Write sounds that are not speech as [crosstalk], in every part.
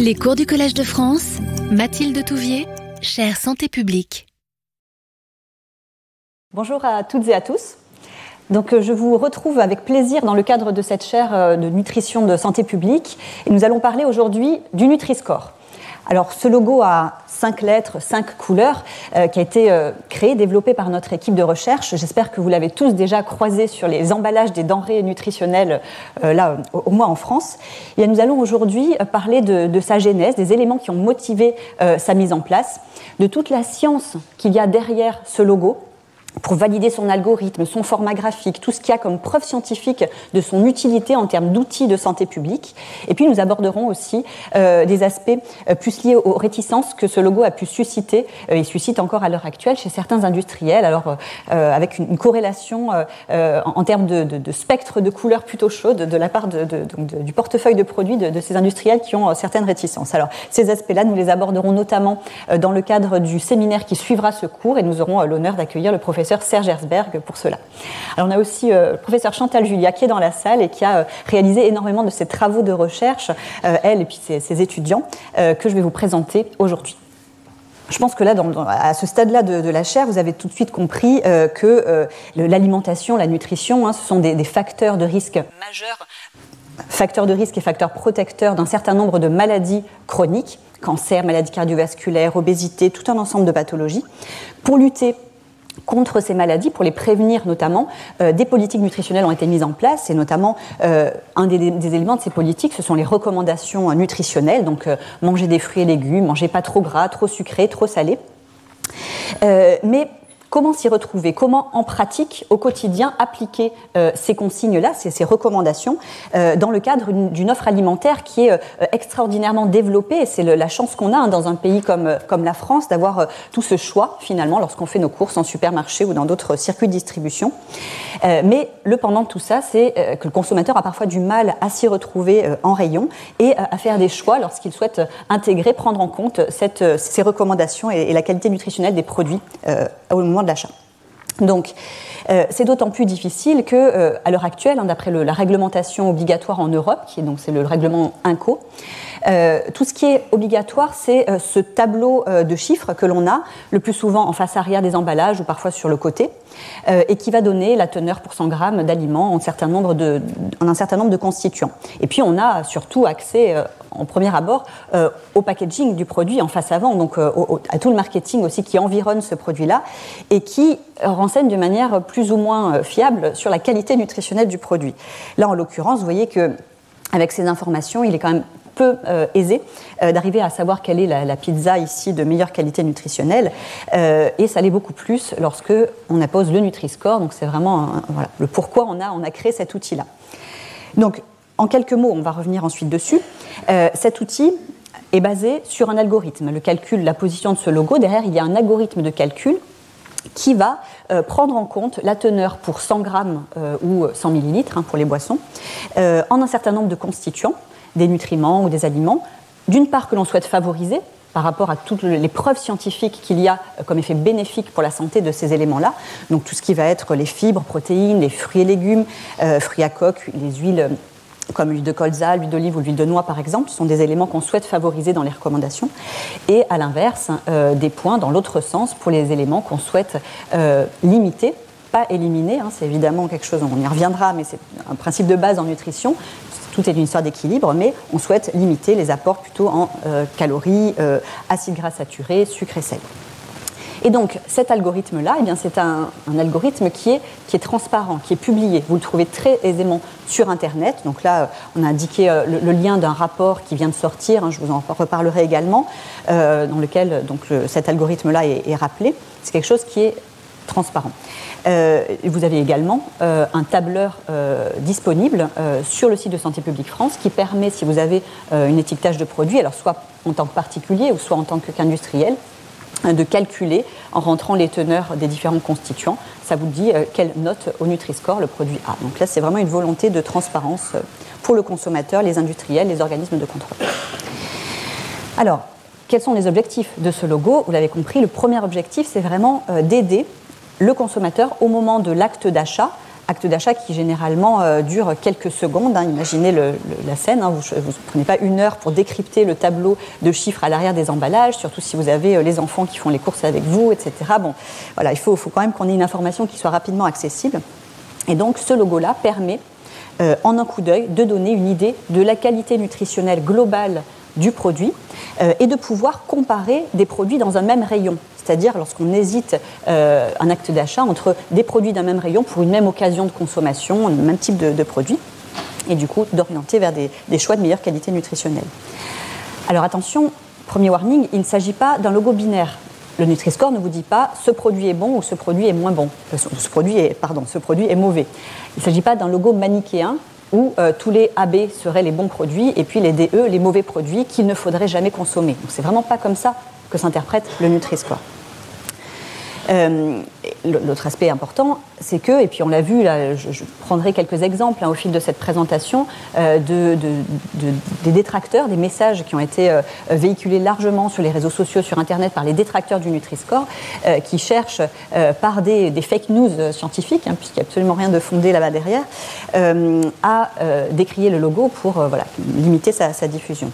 Les cours du Collège de France, Mathilde Touvier, chère santé publique. Bonjour à toutes et à tous. Donc, euh, je vous retrouve avec plaisir dans le cadre de cette chaire euh, de nutrition de santé publique. Et nous allons parler aujourd'hui du Nutri-Score. Alors, ce logo a cinq lettres, cinq couleurs, euh, qui a été euh, créé, développé par notre équipe de recherche. J'espère que vous l'avez tous déjà croisé sur les emballages des denrées nutritionnelles, euh, là, au, moins en France. Et nous allons aujourd'hui parler de, de, sa genèse, des éléments qui ont motivé sa mise en place, de toute la science qu'il y a derrière ce logo pour valider son algorithme, son format graphique, tout ce qu'il y a comme preuve scientifique de son utilité en termes d'outils de santé publique. Et puis nous aborderons aussi euh, des aspects euh, plus liés aux réticences que ce logo a pu susciter euh, et suscite encore à l'heure actuelle chez certains industriels, alors avec une, corrélation en, termes de, spectre de couleurs plutôt chaudes de la part du portefeuille de produits de, ces industriels qui ont certaines réticences. Alors ces aspects-là, nous les aborderons notamment dans le cadre du séminaire qui suivra ce cours et nous aurons l'honneur d'accueillir le professeur professeur Serge Herzberg pour cela. Alors on a aussi euh, le professeur Chantal Julia qui est dans la salle et qui a euh, réalisé énormément de ses travaux de recherche, euh, elle et puis ses, étudiants, que je vais vous présenter aujourd'hui. Je pense que là, à ce stade-là de, la chaire, vous avez tout de suite compris que l'alimentation, la nutrition, hein, ce sont des, des, facteurs de risque majeurs, facteurs de risque et facteurs protecteurs d'un certain nombre de maladies chroniques, cancer, maladies cardiovasculaires, obésité, tout un ensemble de pathologies. Pour lutter contre ces maladies, pour les prévenir notamment, euh, des politiques nutritionnelles ont été mises en place et notamment euh, un des, éléments de ces politiques, ce sont les recommandations nutritionnelles, donc euh, manger des fruits et légumes, manger pas trop gras, trop sucré, trop salé. Euh, mais Comment s'y retrouver? Comment, en pratique, au quotidien, appliquer euh, ces consignes-là, ces, ces, recommandations, euh, dans le cadre d'une offre alimentaire qui est euh, extraordinairement développée? C'est la chance qu'on a hein, dans un pays comme, la France d'avoir tout ce choix, finalement, lorsqu'on fait nos courses en supermarché ou dans d'autres circuits de distribution. Mais le pendant de tout ça, c'est que le consommateur a parfois du mal à s'y retrouver en rayon et à faire des choix lorsqu'il souhaite intégrer, prendre en compte ces recommandations et, la qualité nutritionnelle des produits de l'achat. Donc, euh, c'est d'autant plus difficile que, euh, à l'heure actuelle, hein, d'après la réglementation obligatoire en Europe, qui est donc c'est le règlement INCO, euh, tout ce qui est obligatoire, c'est ce tableau de chiffres que l'on a le plus souvent en face arrière des emballages ou parfois sur le côté, et qui va donner la teneur pour 100 grammes d'aliments en, en un certain nombre de constituants. Et puis on a surtout accès en premier abord euh, au packaging du produit en face avant, donc euh, à tout le marketing aussi qui environne ce produit-là et qui renseigne de manière plus ou moins fiable sur la qualité nutritionnelle du produit. Là, en l'occurrence, vous voyez que avec ces informations, il est quand même peu euh, aisé euh, d'arriver à savoir quelle est la, pizza ici de meilleure qualité nutritionnelle. Euh, et ça l'est beaucoup plus lorsque on appose le Nutri-Score. Donc c'est vraiment le pourquoi on a, on a créé cet outil-là. Donc en quelques mots, on va revenir ensuite dessus. Euh, cet outil est basé sur un algorithme. Le calcul, la position de ce logo, derrière, il y a un algorithme de calcul qui va euh, prendre en compte la teneur pour 100 grammes euh, ou 100 millilitres hein, pour les boissons en un certain nombre de constituants des nutriments ou des aliments, d'une part que l'on souhaite favoriser par rapport à toutes les preuves scientifiques qu'il y a comme effet bénéfique pour la santé de ces éléments-là, donc tout ce qui va être les fibres, protéines, les fruits et légumes, fruits à coque, les huiles comme l'huile de colza, l'huile d'olive ou l'huile de noix par exemple, sont des éléments qu'on souhaite favoriser dans les recommandations. Et à l'inverse, euh, des points dans l'autre sens pour les éléments qu'on souhaite euh, limiter pas éliminer, hein, c'est évidemment quelque chose, on y reviendra, mais c'est un principe de base en nutrition, tout est une histoire d'équilibre, mais on souhaite limiter les apports plutôt en euh, calories, acides gras saturés, sucre et sel. Et donc cet algorithme-là, eh c'est un, algorithme qui est, transparent, qui est publié. Vous le trouvez très aisément sur Internet. Donc là, on a indiqué euh, le, lien d'un rapport qui vient de sortir, hein, je vous en reparlerai également, euh, dans lequel cet algorithme-là est, rappelé. C'est quelque chose qui est transparent. Euh, vous avez également euh, un tableur euh, disponible euh, sur le site de Santé publique France qui permet, si vous avez euh, une étiquetage de produit, soit en tant que particulier ou soit en tant qu'industriel, de calculer en rentrant les teneurs des différents constituants. Ça vous dit euh, quelle note au Nutri-Score le produit a. Donc là, c'est vraiment une volonté de transparence pour le consommateur, les industriels, les organismes de contrôle. Alors, quels sont les objectifs de ce logo? Vous l'avez compris, le premier objectif, c'est vraiment euh, d'aider le consommateur au moment de l'acte d'achat acte d'achat qui généralement euh, dure quelques secondes. Hein. Imaginez la scène, hein. vous ne prenez pas une heure pour décrypter le tableau de chiffres à l'arrière des emballages, surtout si vous avez euh, les enfants qui font les courses avec vous, etc. Bon, voilà, il faut, quand même qu'on ait une information qui soit rapidement accessible. Et donc ce logo-là permet, euh, en un coup d'œil, de donner une idée de la qualité nutritionnelle globale du produit et de pouvoir comparer des produits dans un même rayon c'est-à-dire lorsqu'on hésite euh, un acte d'achat entre des produits d'un même rayon pour une même occasion de consommation, un même type de, produit, et du coup d'orienter vers des, choix de meilleure qualité nutritionnelle. Alors attention, premier warning, il ne s'agit pas d'un logo binaire. Le Nutri-Score ne vous dit pas ce produit est bon ou ce produit est moins bon, euh, ce produit est, pardon, ce produit est mauvais. Il ne s'agit pas d'un logo manichéen où euh, tous les AB seraient les bons produits et puis les DE les mauvais produits qu'il ne faudrait jamais consommer. Donc c'est vraiment pas comme ça que s'interprète le Nutri-Score. Euh, l'autre aspect important, c'est que, et puis on l'a vu, là, je, prendrai quelques exemples hein, au fil de cette présentation, euh, de, des détracteurs, des messages qui ont été euh, véhiculés largement sur les réseaux sociaux, sur Internet, par les détracteurs du Nutri-Score, qui cherchent par des, fake news scientifiques, hein, puisqu'il n'y a absolument rien de fondé là-bas derrière, à décrier le logo pour voilà, limiter sa diffusion.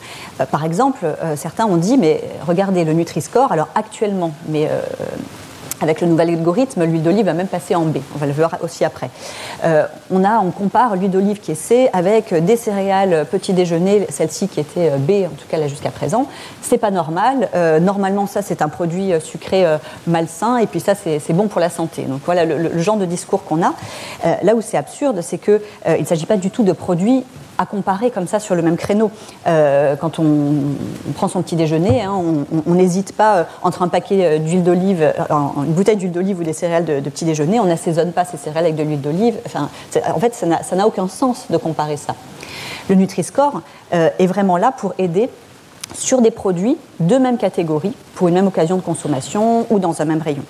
par exemple, certains ont dit, mais regardez le Nutri-Score, alors actuellement, mais avec le nouvel algorithme, l'huile d'olive va même passer en B. On va le voir aussi après. Euh, on, a, on compare l'huile d'olive qui est C avec des céréales petit déjeuner, celle-ci qui était euh, B, en tout cas là jusqu'à présent. C'est pas normal. Euh, normalement, ça, c'est un produit sucré malsain, et puis ça, c'est bon pour la santé. Donc voilà le, genre de discours qu'on a. là où c'est absurde, c'est qu'il ne s'agit pas du tout de produits à comparer comme ça sur le même créneau. Euh, quand on, prend son petit déjeuner, hein, on n'hésite pas euh, entre un paquet euh, d'huile d'olive, une bouteille d'huile d'olive ou des céréales de, petit déjeuner, on n'assaisonne pas ces céréales avec de l'huile d'olive. Enfin, en fait, ça n'a aucun sens de comparer ça. Le Nutri-Score est vraiment là pour aider sur des produits de même catégorie, pour une même occasion de consommation ou dans un même rayon.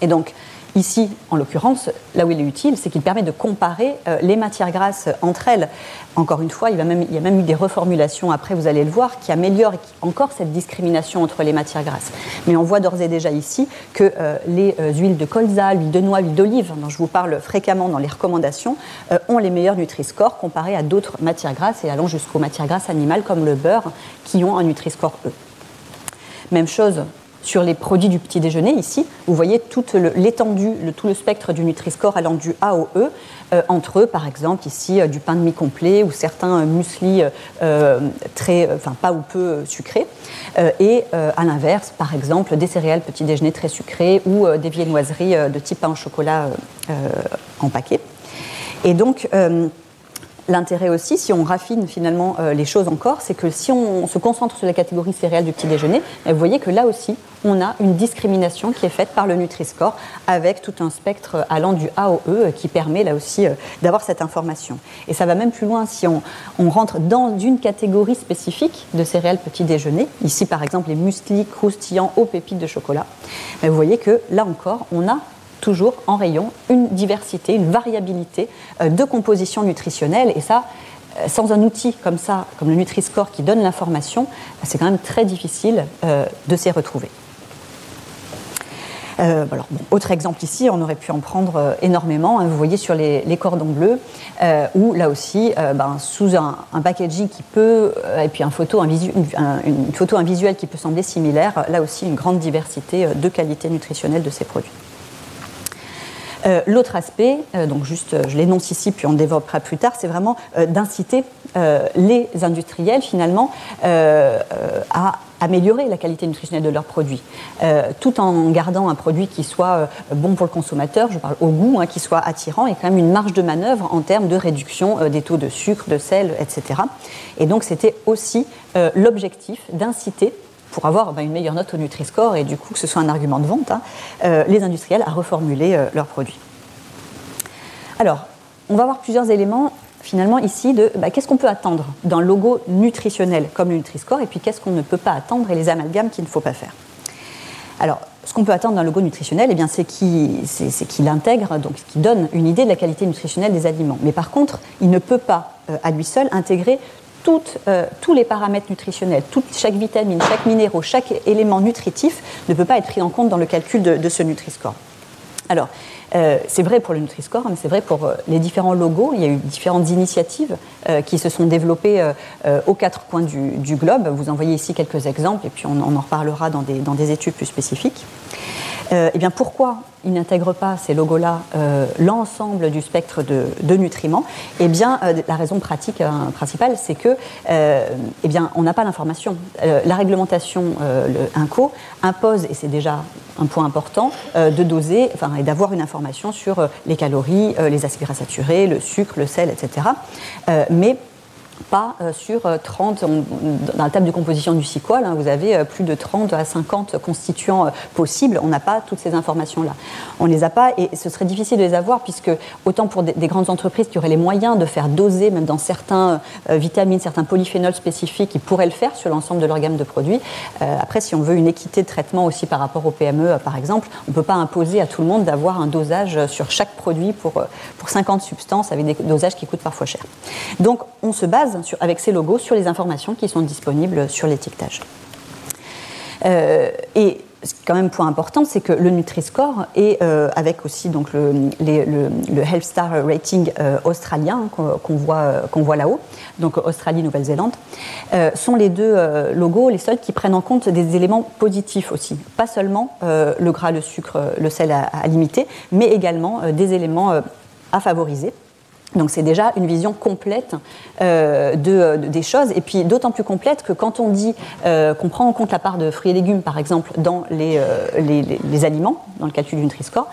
Et donc, Ici, en l'occurrence, là où il est utile, c'est qu'il permet de comparer euh, les matières grasses entre elles. Encore une fois, il, y a même eu des reformulations après, vous allez le voir, qui améliorent encore cette discrimination entre les matières grasses. Mais on voit d'ores et déjà ici que euh, les euh, huiles de colza, l'huile de noix, l'huile d'olive, dont je vous parle fréquemment dans les recommandations, ont les meilleurs Nutri-Score comparés à d'autres matières grasses et allant jusqu'aux matières grasses animales comme le beurre, qui ont un Nutri-Score E. Même chose sur les produits du petit déjeuner, ici, vous voyez toute l'étendue, tout le spectre du Nutri-Score allant du A au E, euh, entre eux, par exemple, ici, euh, du pain demi-complet ou certains euh, muesli très, enfin, pas ou peu sucrés. et à l'inverse, par exemple, des céréales petit déjeuner très sucrés ou des viennoiseries de type pain au chocolat en paquet. Et donc, L'intérêt aussi, si on raffine finalement euh, les choses encore, c'est que si on, se concentre sur la catégorie céréales du petit déjeuner, eh, vous voyez que là aussi, on a une discrimination qui est faite par le Nutri-Score avec tout un spectre allant du A au E qui permet là aussi euh, d'avoir cette information. Et ça va même plus loin si on, rentre dans une catégorie spécifique de céréales petit déjeuner, ici par exemple les muesli croustillants aux pépites de chocolat, eh, vous voyez que là encore, on a toujours en rayon une diversité, une variabilité euh, de composition nutritionnelle. Et ça, euh, sans un outil comme ça, comme le Nutri-Score qui donne l'information, bah, c'est quand même très difficile euh, de s'y retrouver. autre exemple ici, on aurait pu en prendre énormément. Hein. vous voyez sur les, cordons bleus, où là aussi, ben, sous un, packaging qui peut, et puis un photo, un une photo, un visuel qui peut sembler similaire, là aussi une grande diversité de qualité nutritionnelle de ces produits. Euh, l'autre aspect, euh, donc juste euh, je l'énonce ici puis on développera plus tard, c'est vraiment d'inciter les industriels finalement à améliorer la qualité nutritionnelle de leurs produits, tout en gardant un produit qui soit bon pour le consommateur, je parle au goût, hein, qui soit attirant, et quand même une marge de manœuvre en termes de réduction des taux de sucre, de sel, etc. Et donc c'était aussi l'objectif d'inciter pour avoir ben, une meilleure note au Nutri-Score et du coup que ce soit un argument de vente, hein, euh, les industriels à reformuler euh, leurs produits. Alors, on va voir plusieurs éléments finalement ici de ben, qu'est-ce qu'on peut attendre d'un logo nutritionnel comme le Nutri-Score et puis qu'est-ce qu'on ne peut pas attendre et les amalgames qu'il ne faut pas faire. Alors, ce qu'on peut attendre d'un logo nutritionnel, eh c'est qu'il intègre, donc qu'il donne une idée de la qualité nutritionnelle des aliments. Mais par contre, il ne peut pas, euh, à lui seul, intégrer euh, tous les paramètres nutritionnels, chaque vitamine, chaque minéraux, chaque élément nutritif ne peut pas être pris en compte dans le calcul de, ce Nutri-Score. Alors, euh, c'est vrai pour le Nutri-Score, mais c'est vrai pour euh, les différents logos. Il y a eu différentes initiatives qui se sont développées aux quatre coins du, globe. Vous en voyez ici quelques exemples, et puis on, en reparlera dans des études plus spécifiques. Euh, eh bien, pourquoi ils n'intègrent pas ces logos-là euh, l'ensemble du spectre de, nutriments? Eh bien, euh, la raison pratique principale, c'est que, eh bien, on n'a pas l'information. la réglementation, le INCO, impose, et c'est déjà un point important, de doser, enfin, et d'avoir une information sur les calories, les acides gras saturés, le sucre, le sel, etc. pas euh, sur 30, euh, dans la table de composition du SQL, hein, vous avez euh, plus de 30 à 50 constituants possibles, on n'a pas toutes ces informations-là. On ne les a pas et ce serait difficile de les avoir puisque autant pour des, grandes entreprises qui auraient les moyens de faire doser, même dans certains vitamines, certains polyphénols spécifiques, qui pourraient le faire sur l'ensemble de leur gamme de produits. après, si on veut une équité de traitement aussi par rapport aux PME, par exemple, on ne peut pas imposer à tout le monde d'avoir un dosage sur chaque produit pour, pour 50 substances avec des dosages qui coûtent parfois cher. Donc, on se base avec ces logos sur les informations qui sont disponibles sur l'étiquetage. Euh, et quand même point important, c'est que le Nutri-Score et euh, avec aussi donc le, Health Star Rating euh, australien qu'on voit, qu'on voit là-haut, donc Australie, Nouvelle-Zélande, sont les deux logos les seuls qui prennent en compte des éléments positifs aussi, pas seulement le gras, le sucre, le sel à limiter, mais également des éléments à favoriser. Donc c'est déjà une vision complète euh, de, des choses, et puis d'autant plus complète que quand on dit euh, qu'on prend en compte la part de fruits et légumes, par exemple, dans les, euh, les, aliments, dans le calcul du Nutri-Score,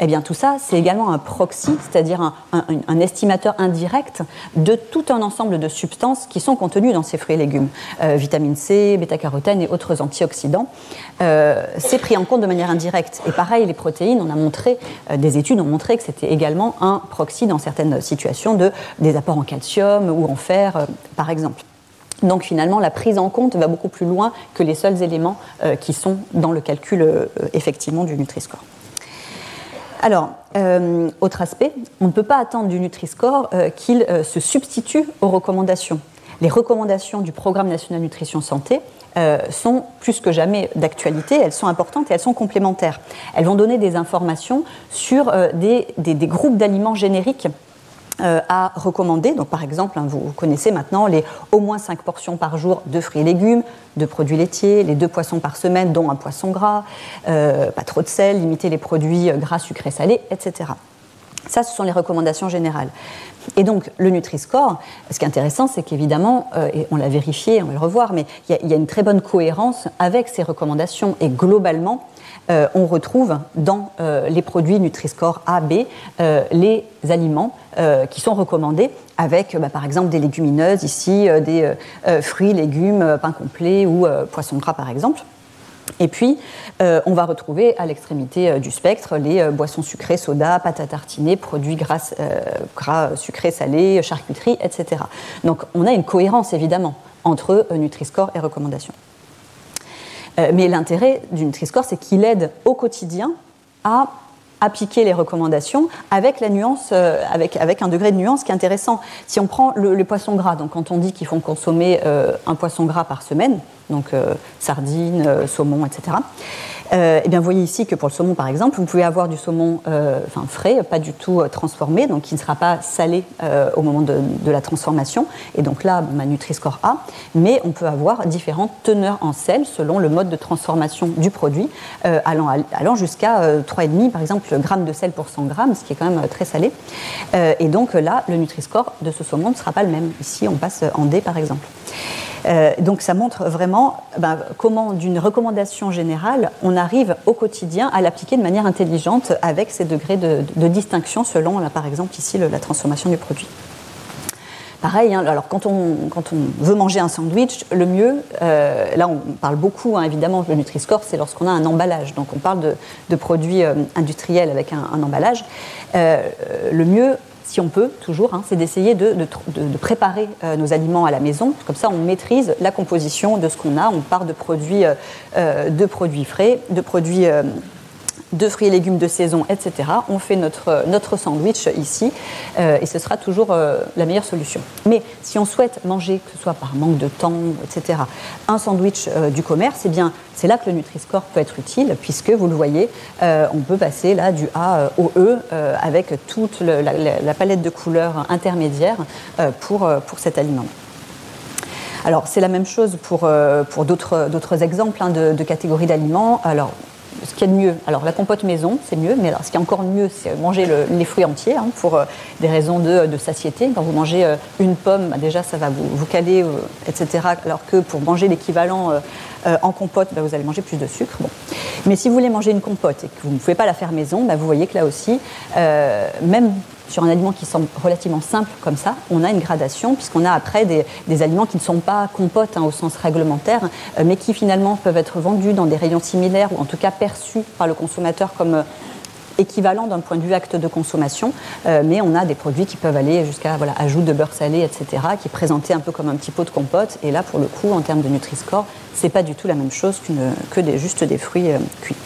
eh bien tout ça, c'est également un proxy, c'est-à-dire un, un, estimateur indirect de tout un ensemble de substances qui sont contenues dans ces fruits et légumes, vitamine C, bêta-carotène et autres antioxydants. c'est pris en compte de manière indirecte. Et pareil, les protéines, on a montré, des études ont montré que c'était également un proxy dans certaines situations de, des apports en calcium ou en fer, euh, par exemple. Donc finalement, la prise en compte va beaucoup plus loin que les seuls éléments euh, qui sont dans le calcul euh, effectivement du Nutri-Score. Alors, autre aspect, on ne peut pas attendre du Nutri-Score qu'il se substitue aux recommandations. Les recommandations du Programme national nutrition santé sont plus que jamais d'actualité, elles sont importantes et elles sont complémentaires. Elles vont donner des informations sur des, groupes d'aliments génériques à recommander. Donc, par exemple, hein, vous connaissez maintenant les au moins 5 portions par jour de fruits et légumes, de produits laitiers, les deux poissons par semaine, dont un poisson gras, euh, pas trop de sel, limiter les produits euh, gras, sucrés, salés, etc. Ça, ce sont les recommandations générales. Et donc, le Nutri-Score, ce qui est intéressant, c'est qu'évidemment, et on l'a vérifié, on va le revoir, mais il y, a une très bonne cohérence avec ces recommandations. Et globalement, euh, on retrouve dans euh, les produits Nutri-Score A, B, euh, les aliments qui sont recommandés avec, bah, par exemple, des légumineuses, ici, des fruits, légumes, pain complet ou poisson gras, par exemple. Et puis, on va retrouver à l'extrémité du spectre les boissons sucrées, soda, pâte à tartiner, produits gras, gras sucrés, salés, charcuterie, etc. Donc, on a une cohérence, évidemment, entre Nutri-Score et recommandations. Euh, mais l'intérêt du Nutri-Score, c'est qu'il aide au quotidien à appliquer les recommandations avec la nuance, euh, avec, avec un degré de nuance qui est intéressant. Si on prend le, poisson gras, donc quand on dit qu'il faut consommer euh, un poisson gras par semaine, donc sardines, saumon, etc. Euh, eh bien, vous voyez ici que pour le saumon, par exemple, vous pouvez avoir du saumon euh, frais, pas du tout euh, transformé, donc qui ne sera pas salé au moment de, la transformation. Et donc là, ma Nutri-Score A, mais on peut avoir différentes teneurs en sel selon le mode de transformation du produit, allant, allant jusqu'à 3,5 par exemple grammes de sel pour 100 grammes, ce qui est quand même très salé. et donc là, le Nutri-Score de ce saumon ne sera pas le même. Ici, on passe en D par exemple. Euh, donc ça montre vraiment ben, comment, d'une recommandation générale, on arrive au quotidien à l'appliquer de manière intelligente avec ces degrés de, distinction selon, par exemple, ici, la transformation du produit. Pareil, hein, alors quand on, quand on, veut manger un sandwich, le mieux, euh, là on parle beaucoup hein, évidemment, le Nutri-Score, c'est lorsqu'on a un emballage. Donc on parle de, produits euh, industriels avec un, emballage. le mieux, si on peut, toujours, hein, c'est d'essayer de, préparer euh, nos aliments à la maison. Comme ça, on maîtrise la composition de ce qu'on a. On part de produits, euh, euh, de produits frais, de produits de fruits et légumes de saison, etc. On fait notre, notre sandwich ici euh, et ce sera toujours euh, la meilleure solution. Mais si on souhaite manger, que ce soit par manque de temps, etc., un sandwich euh, du commerce, eh bien, c'est là que le Nutri-Score peut être utile puisque, vous le voyez, on peut passer là du A au E avec toute la, palette de couleurs intermédiaires pour, cet aliment. Alors, c'est la même chose pour, pour d'autres exemples hein, de, catégories d'aliments. Ce qui est de mieux, alors la compote maison, c'est mieux, mais ce qui est encore mieux, c'est manger les fruits entiers hein, pour euh, des raisons de, satiété. Quand vous mangez euh, une pomme, bah, déjà ça va vous, vous caler, euh, etc. Alors que pour manger l'équivalent en compote, bah, vous allez manger plus de sucre. Bon. Mais si vous voulez manger une compote et que vous ne pouvez pas la faire maison, bah, vous voyez que là aussi, même sur un aliment qui semble relativement simple comme ça, on a une gradation, puisqu'on a après des, aliments qui ne sont pas compotes hein, au sens réglementaire, euh, mais qui finalement peuvent être vendus dans des rayons similaires, ou en tout cas perçus par le consommateur comme euh, équivalents d'un point de vue acte de consommation, euh, mais on a des produits qui peuvent aller jusqu'à voilà, ajout de beurre salé, etc., qui est présenté un peu comme un petit pot de compote. Et là, pour le coup, en termes de Nutri-Score, c'est pas du tout la même chose que des, juste des fruits cuits.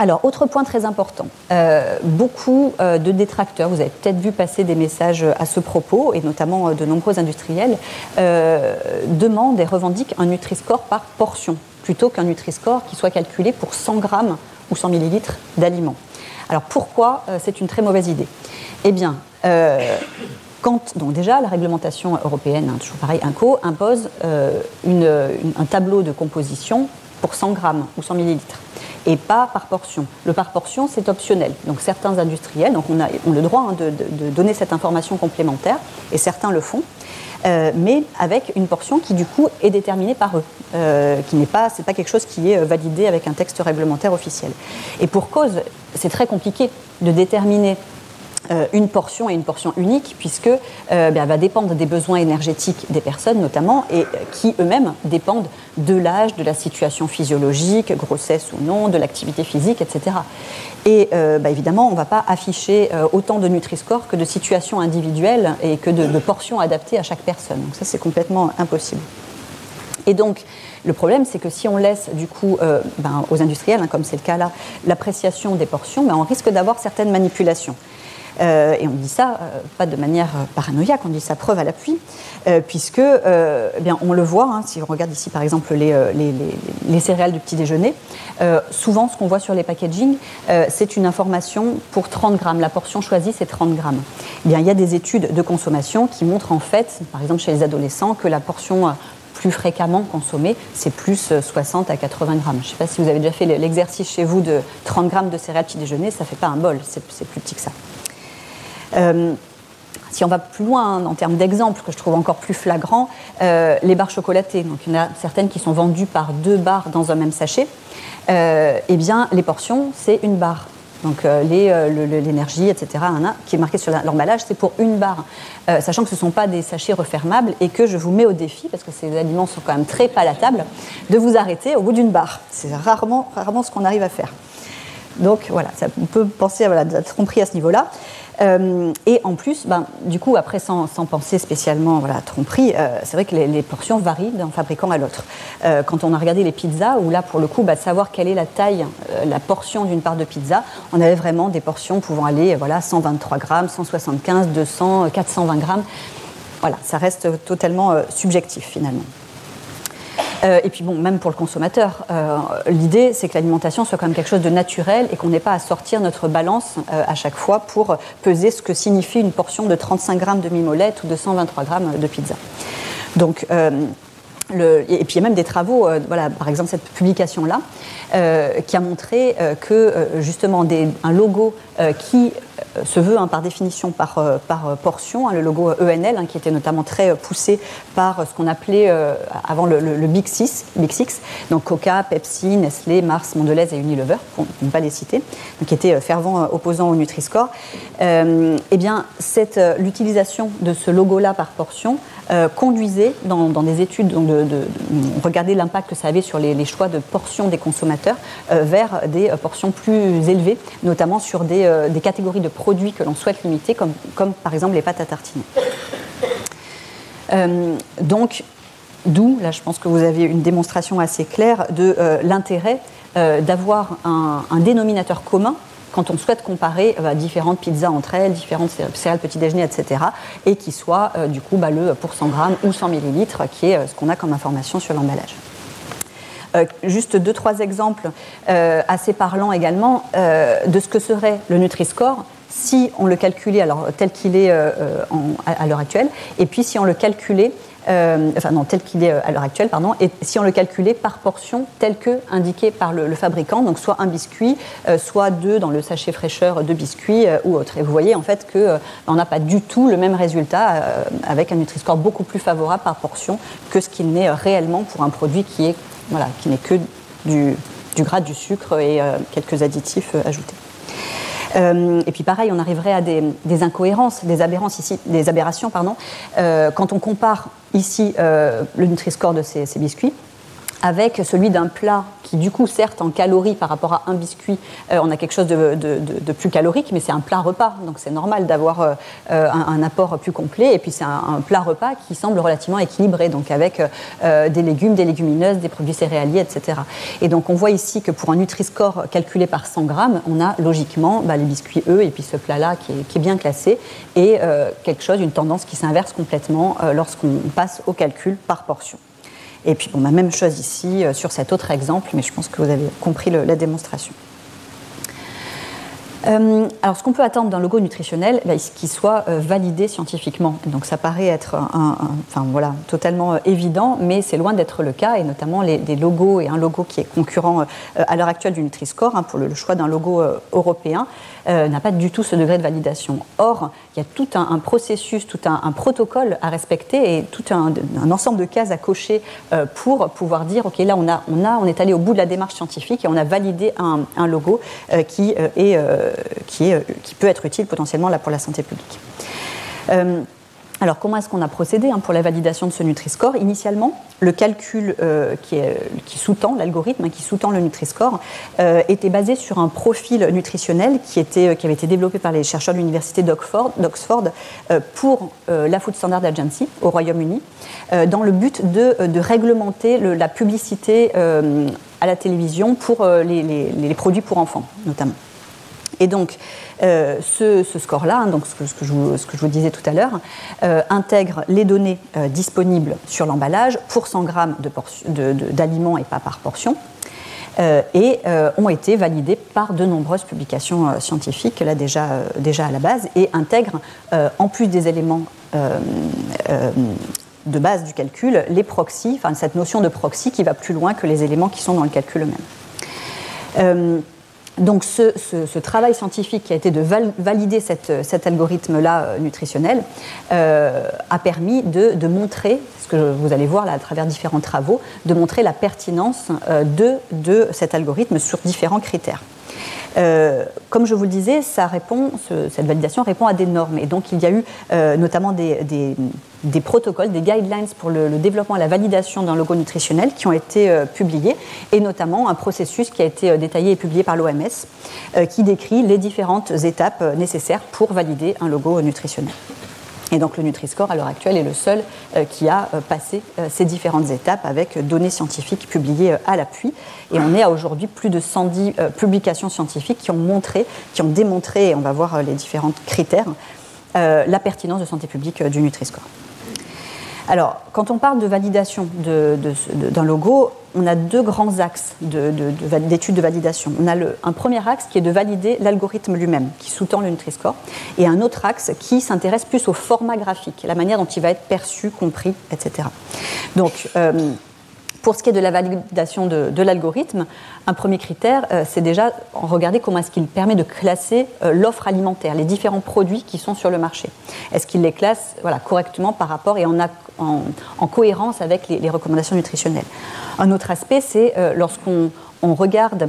Alors, autre point très important, euh, beaucoup euh, de détracteurs, vous avez peut-être vu passer des messages à ce propos, et notamment euh, de nombreux industriels, demandent et revendiquent un Nutri-Score par portion, plutôt qu'un Nutri-Score qui soit calculé pour 100 grammes ou 100 millilitres d'aliments. Alors, pourquoi c'est une très mauvaise idée? Eh bien, quand, donc déjà, la réglementation européenne, hein, toujours pareil, INCO, impose un tableau de composition pour 100 grammes ou 100 millilitres et pas par portion. Le par portion, c'est optionnel. Donc certains industriels ont le droit hein, de, donner cette information complémentaire, et certains le font, euh, mais avec une portion qui du coup est déterminée par eux, euh, qui n'est pas, pas quelque chose qui est euh, validé avec un texte réglementaire officiel. Et pour cause, c'est très compliqué de déterminer une portion et une portion unique, puisque euh, ben, va dépendre des besoins énergétiques des personnes notamment, et euh, qui eux-mêmes dépendent de l'âge, de la situation physiologique, grossesse ou non, de l'activité physique, etc. Et ben, évidemment, on ne va pas afficher autant de Nutri-Score que de situations individuelles et que de, portions adaptées à chaque personne. Donc ça, c'est complètement impossible. Et donc, le problème, c'est que si on laisse du coup ben, aux industriels, hein, comme c'est le cas là, l'appréciation des portions, on risque d'avoir certaines manipulations. Euh, et on dit ça euh, pas de manière euh, paranoïaque, on dit ça preuve à l'appui, puisque eh bien, on le voit, hein, si on regarde ici par exemple les, les, céréales du petit déjeuner, souvent ce qu'on voit sur les packaging, c'est une information pour 30 grammes. La portion choisie, c'est 30 grammes. Eh bien, il y a des études de consommation qui montrent en fait, par exemple chez les adolescents, que la portion plus fréquemment consommée, c'est plus 60 à 80 grammes. Je ne sais pas si vous avez déjà fait l'exercice chez vous de 30 grammes de céréales petit déjeuner, ça ne fait pas un bol, c'est plus petit que ça. Euh, si on va plus loin en termes d'exemples, que je trouve encore plus flagrant, euh, les barres chocolatées. Donc il y en a certaines qui sont vendues par deux barres dans un même sachet. Euh, eh bien, les portions, c'est une barre. Donc l'énergie, etc., qui est marqué sur l'emballage, c'est pour une barre. sachant que ce ne sont pas des sachets refermables et que je vous mets au défi, parce que ces aliments sont quand même très palatables, de vous arrêter au bout d'une barre. C'est rarement, rarement ce qu'on arrive à faire. Donc voilà, on peut penser à, voilà, tromperie à ce niveau-là. Euh, et en plus, ben, du coup, après, sans, penser spécialement voilà, tromperie, euh, c'est vrai que les, portions varient d'un fabricant à l'autre. Euh, quand on a regardé les pizzas, où là, pour le coup, bah, savoir quelle est la taille, la portion d'une part de pizza, on avait vraiment des portions pouvant aller voilà, 123 grammes, 175, 200, 420 grammes. Voilà, ça reste totalement subjectif finalement. Euh, et puis bon, même pour le consommateur, euh, l'idée c'est que l'alimentation soit quand même quelque chose de naturel et qu'on n'ait pas à sortir notre balance euh, à chaque fois pour peser ce que signifie une portion de 35 grammes de mimolette ou de 123 grammes de pizza. Donc, et puis il y a même des travaux, voilà, par exemple cette publication-là, qui a montré que justement un logo qui se veut hein, par définition par, euh, par portion, hein, le logo ENL, hein, qui était notamment très euh, poussé par ce qu'on appelait euh, avant le, Big Six, Big Six, donc Coca, Pepsi, Nestlé, Mars, Mondelez et Unilever, pour ne pas les citer, qui étaient fervents opposants au Nutri-Score. eh bien, l'utilisation de ce logo-là par portion conduisait dans, des études donc de, regarder l'impact que ça avait sur les, choix de portions des consommateurs vers des portions plus élevées, notamment sur des, catégories de produits que l'on souhaite limiter, comme, comme, par exemple les pâtes à tartiner. Euh, donc, D'où, là je pense que vous avez une démonstration assez claire de l'intérêt d'avoir un, dénominateur commun quand on souhaite comparer différentes pizzas entre elles, différentes céréales petit déjeuner, etc., et qui soit du coup bah, le pour 100 grammes ou 100 millilitres, qui est ce qu'on a comme information sur l'emballage. Euh, juste deux, trois exemples euh, assez parlants également euh, de ce que serait le Nutri-Score si on le calculait tel qu'il est à, l'heure actuelle, et puis si on le calculait enfin non, tel qu'il est à l'heure actuelle, pardon, et si on le calculait par portion tel que indiqué par le, fabricant, donc soit un biscuit, soit deux dans le sachet fraîcheur de biscuits ou autre. Et vous voyez en fait qu'on n'a pas du tout le même résultat avec un Nutri-Score beaucoup plus favorable par portion que ce qu'il n'est réellement pour un produit qui est voilà, n'est que du, gras, du sucre et euh, quelques additifs euh, ajoutés. Euh, et puis pareil, on arriverait à des, incohérences, des aberrances ici, des aberrations, pardon, quand on compare ici le Nutri-Score de ces biscuits avec celui d'un plat qui, du coup, certes, en calories par rapport à un biscuit, euh, on a quelque chose de, plus calorique, mais c'est un plat repas. Donc c'est normal d'avoir euh, un, apport plus complet. Et puis c'est un, plat repas qui semble relativement équilibré, donc avec euh, des légumes, des légumineuses, des produits céréaliers, etc. Et donc on voit ici que pour un Nutri-Score calculé par 100 grammes, on a logiquement bah, les biscuits eux et puis ce plat-là qui, qui est, bien classé et quelque chose, une tendance qui s'inverse complètement lorsqu'on passe au calcul par portion. Et puis, bon, la même chose ici euh, sur cet autre exemple, mais je pense que vous avez compris la démonstration. Euh, alors, ce qu'on peut attendre d'un logo nutritionnel, bah, c'est qu'il soit euh, validé scientifiquement. Donc, ça paraît être voilà, totalement évident, mais c'est loin d'être le cas, et notamment les, logos et un logo qui est concurrent à l'heure actuelle du Nutri-Score, hein, pour le, choix d'un logo européen, n'a pas du tout ce degré de validation. Or, il y a tout un, processus, tout un, protocole à respecter et tout un, ensemble de cases à cocher euh, pour pouvoir dire ok là on a, on a on est allé au bout de la démarche scientifique et on a validé un, logo euh, qui euh, qui peut être utile potentiellement là pour la santé publique. Alors comment est-ce qu'on a procédé hein, pour la validation de ce Nutri-Score? Initialement, le calcul euh, qui, sous-tend, l'algorithme hein, qui sous-tend le Nutri-Score, euh, était basé sur un profil nutritionnel qui, était, qui avait été développé par les chercheurs de l'université d'Oxford euh, pour la Food Standard Agency au Royaume-Uni, dans le but de, réglementer la publicité à la télévision pour les produits pour enfants, notamment. Et donc, euh, ce, score-là, hein, donc ce que, je vous, disais tout à l'heure, euh, intègre les données euh, disponibles sur l'emballage pour 100 grammes d'aliments et pas par portion. et ont été validés par de nombreuses publications scientifiques, là déjà, déjà à la base, et intègrent, en plus des éléments de base du calcul, les proxys, enfin cette notion de proxy qui va plus loin que les éléments qui sont dans le calcul eux-mêmes. Donc ce, travail scientifique qui a été de valider cet algorithme-là euh, nutritionnel euh, a permis de, montrer, ce que vous allez voir là à travers différents travaux, de montrer la pertinence euh, de cet algorithme sur différents critères. Euh, comme je vous le disais, cette validation répond à des normes. Et donc, il y a eu euh, notamment des, protocoles, des guidelines pour le, développement et la validation d'un logo nutritionnel qui ont été euh, publiés, et notamment un processus qui a été détaillé et publié par l'OMS, qui décrit les différentes étapes nécessaires pour valider un logo nutritionnel. Et donc le Nutri-Score, à l'heure actuelle, est le seul euh, qui a euh, passé euh, ces différentes étapes avec données scientifiques publiées à l'appui. Et on est à aujourd'hui plus de 110 publications scientifiques qui ont montré, qui ont démontré, et on va voir les différents critères, la pertinence de santé publique du Nutri-Score. Alors, quand on parle de validation d'un logo, on a deux grands axes d'études de, validation. On a un premier axe qui est de valider l'algorithme lui-même, qui sous-tend le Nutri-Score, et un autre axe qui s'intéresse plus au format graphique, la manière dont il va être perçu, compris, etc. Donc, euh, pour ce qui est de la validation de, l'algorithme, un premier critère, euh, c'est déjà regarder comment est-ce qu'il permet de classer euh, l'offre alimentaire, les différents produits qui sont sur le marché. Est-ce qu'il les classe correctement par rapport et en, en, cohérence avec les, recommandations nutritionnelles Un autre aspect, c'est euh, lorsqu'on regarde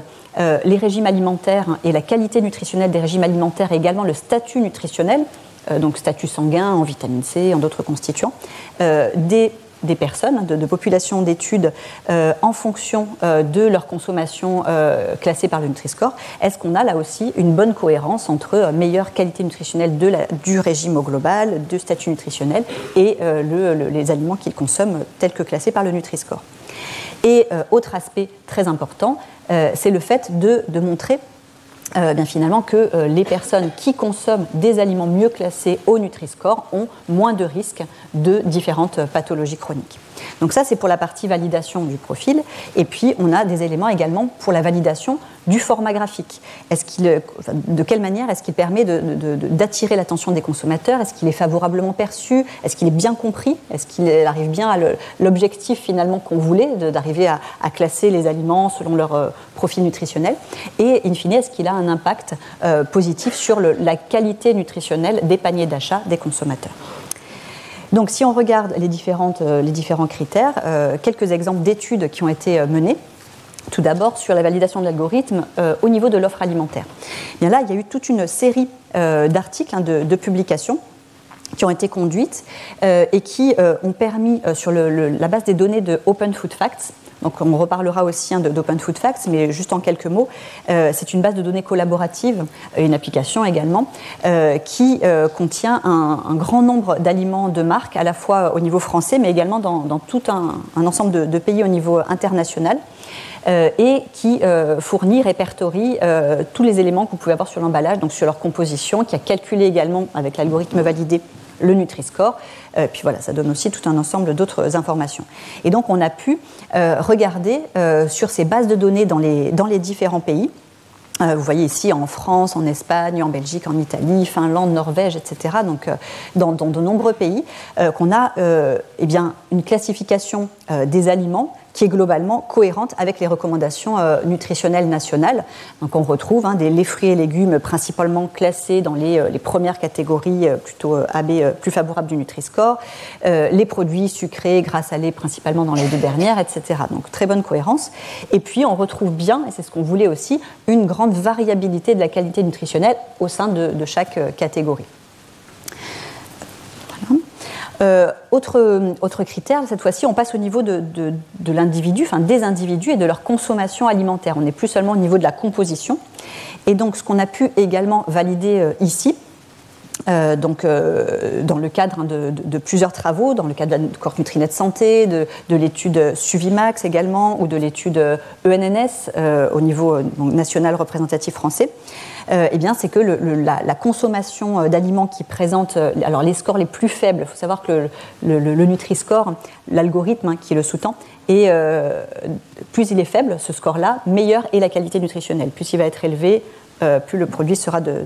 les régimes alimentaires et la qualité nutritionnelle des régimes alimentaires et également le statut nutritionnel, donc statut sanguin en vitamine C, en d'autres constituants, des des personnes, de, populations d'études en fonction de leur consommation classée par le Nutri-Score, est-ce qu'on a là aussi une bonne cohérence entre meilleure qualité nutritionnelle de du régime au global, du statut nutritionnel et les aliments qu'ils consomment tels que classés par le Nutri-Score? Et autre aspect très important, c'est le fait de, de montrer euh, bien finalement que euh, les personnes qui consomment des aliments mieux classés au Nutri-Score ont moins de risques de différentes pathologies chroniques. Donc ça, c'est pour la partie validation du profil. Et puis, on a des éléments également pour la validation du format graphique. De quelle manière est-ce qu'il permet d'attirer l'attention des consommateurs? Est-ce qu'il est favorablement perçu? Est-ce qu'il est bien compris? Est-ce qu'il arrive bien à l'objectif finalement qu'on voulait, d'arriver à, classer les aliments selon leur euh, profil nutritionnel? Et in fine, est-ce qu'il a un impact euh, positif sur la qualité nutritionnelle des paniers d'achat des consommateurs? Donc si on regarde les, les différents critères, quelques exemples d'études qui ont été menées. Tout d'abord, sur la validation de l'algorithme euh, au niveau de l'offre alimentaire. Bien là, il y a eu toute une série euh, d'articles, hein, de, publications qui ont été conduites euh, et qui ont permis, sur la base des données de Open Food Facts, donc on reparlera aussi hein, d'Open Food Facts, mais juste en quelques mots, c'est une base de données collaborative, une application également, qui contient un, grand nombre d'aliments de marque, à la fois au niveau français, mais également dans, tout un, ensemble de, pays au niveau international. Euh, et qui euh, fournit, répertorie euh, tous les éléments que vous pouvez avoir sur l'emballage, donc sur leur composition, qui a calculé également avec l'algorithme validé le Nutri-Score. puis voilà, ça donne aussi tout un ensemble d'autres informations. Et donc on a pu regarder sur ces bases de données dans les, dans les différents pays. vous voyez ici en France, en Espagne, en Belgique, en Italie, Finlande, Norvège, etc. Donc dans, dans, de nombreux pays, qu'on a eh bien, une classification des aliments qui est globalement cohérente avec les recommandations euh, nutritionnelles nationales. Donc on retrouve hein, des, les fruits et légumes principalement classés dans les, euh, premières catégories euh, plutôt AB plus favorables du Nutri-Score, les produits sucrés, gras salés principalement dans les deux dernières, etc. Donc très bonne cohérence. Et puis on retrouve bien, et c'est ce qu'on voulait aussi, une grande variabilité de la qualité nutritionnelle au sein de chaque catégorie. Euh, autre, critère, cette fois-ci, on passe au niveau de, de, l'individu, enfin des individus et de leur consommation alimentaire. On n'est plus seulement au niveau de la composition. Et donc, ce qu'on a pu également valider euh, ici, euh, donc, dans le cadre hein, de, plusieurs travaux, dans le cadre de la Corps Nutrinet Santé, de, l'étude Suvimax également, ou de l'étude ENNS au niveau national représentatif français, euh, eh bien, c'est que la, consommation euh, d'aliments qui présentent euh, alors les scores les plus faibles, il faut savoir que le, Nutri-Score, l'algorithme hein, qui le sous-tend, plus il est faible, ce score-là, meilleure est la qualité nutritionnelle. Plus il va être élevé, plus le produit sera de,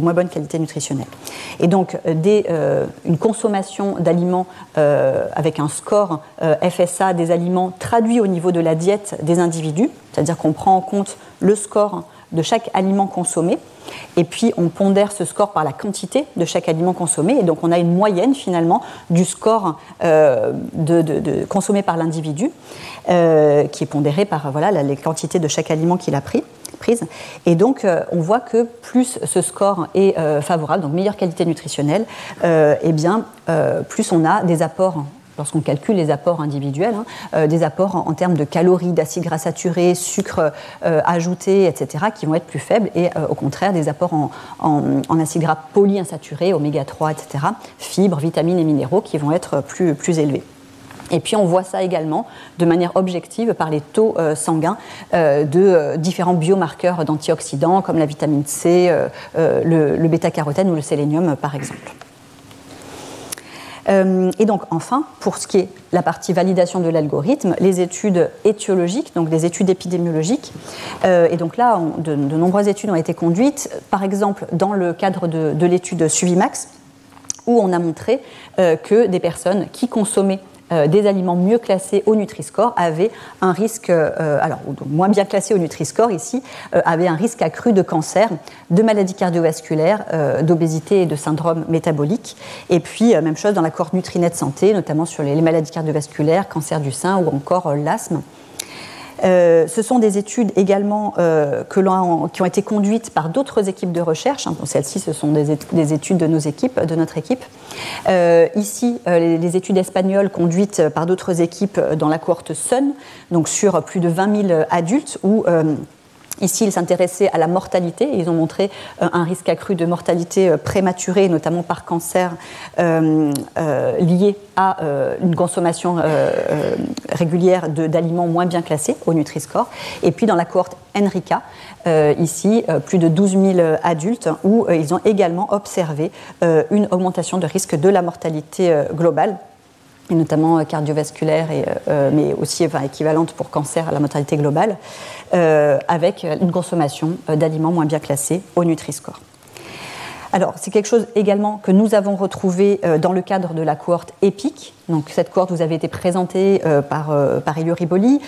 moins bonne qualité nutritionnelle. Et donc, dès une consommation d'aliments avec un score FSA des aliments traduit au niveau de la diète des individus, c'est-à-dire qu'on prend en compte le score de chaque aliment consommé. Et puis on pondère ce score par la quantité de chaque aliment consommé. Et donc on a une moyenne finalement du score euh, consommé par l'individu, euh, qui est pondéré par les quantités de chaque aliment qu'il a pris. Prise. Et donc, euh, on voit que plus ce score est favorable, donc meilleure qualité nutritionnelle, eh bien, plus on a des apports lorsqu'on calcule les apports individuels, hein, euh, des apports en, termes de calories, d'acides gras saturés, sucres euh, ajoutés, etc., qui vont être plus faibles, et euh, au contraire des apports en, acides gras polyinsaturés, oméga 3, etc., fibres, vitamines et minéraux, qui vont être plus, plus élevés. Et puis on voit ça également de manière objective par les taux sanguins de différents biomarqueurs d'antioxydants comme la vitamine C, le bêta-carotène ou le sélénium par exemple. Euh, et donc enfin, pour ce qui est la partie validation de l'algorithme, les études étiologiques, donc les études épidémiologiques. Euh, et donc là, de, nombreuses études ont été conduites, par exemple dans le cadre de, de l'étude Suivimax, où on a montré euh, que des personnes qui consommaient euh, des aliments mieux classés au Nutri-Score avaient un risque, euh, alors moins bien classés au Nutri-Score ici, euh, avaient un risque accru de cancer, de maladies cardiovasculaires, d'obésité et de syndrome métabolique. Et puis, même chose dans la cohorte Nutrinet Santé, notamment sur les maladies cardiovasculaires, cancer du sein ou encore l'asthme. Ce sont des études également que qui ont été conduites par d'autres équipes de recherche. Hein. Celles-ci, ce sont des, études de nos équipes, de notre équipe. ici, les, études espagnoles conduites par d'autres équipes dans la cohorte SUN, donc sur plus de 20 000 adultes, où Ici, ils s'intéressaient à la mortalité ils ont montré euh, un risque accru de mortalité euh, prématurée, notamment par cancer euh, lié à une consommation régulière d'aliments moins bien classés au Nutri-Score. Et puis dans la cohorte Enrica, ici, plus de 12 000 adultes où ils ont également observé une augmentation de risque de la mortalité globale et notamment cardiovasculaire, et, mais aussi équivalente pour cancer à la mortalité globale. Euh, avec une consommation euh, d'aliments moins bien classés au Nutri-Score. Alors, c'est quelque chose également que nous avons retrouvé euh, dans le cadre de la cohorte EPIC. Donc, cette cohorte vous avait été présentée par, par Elio Riboli.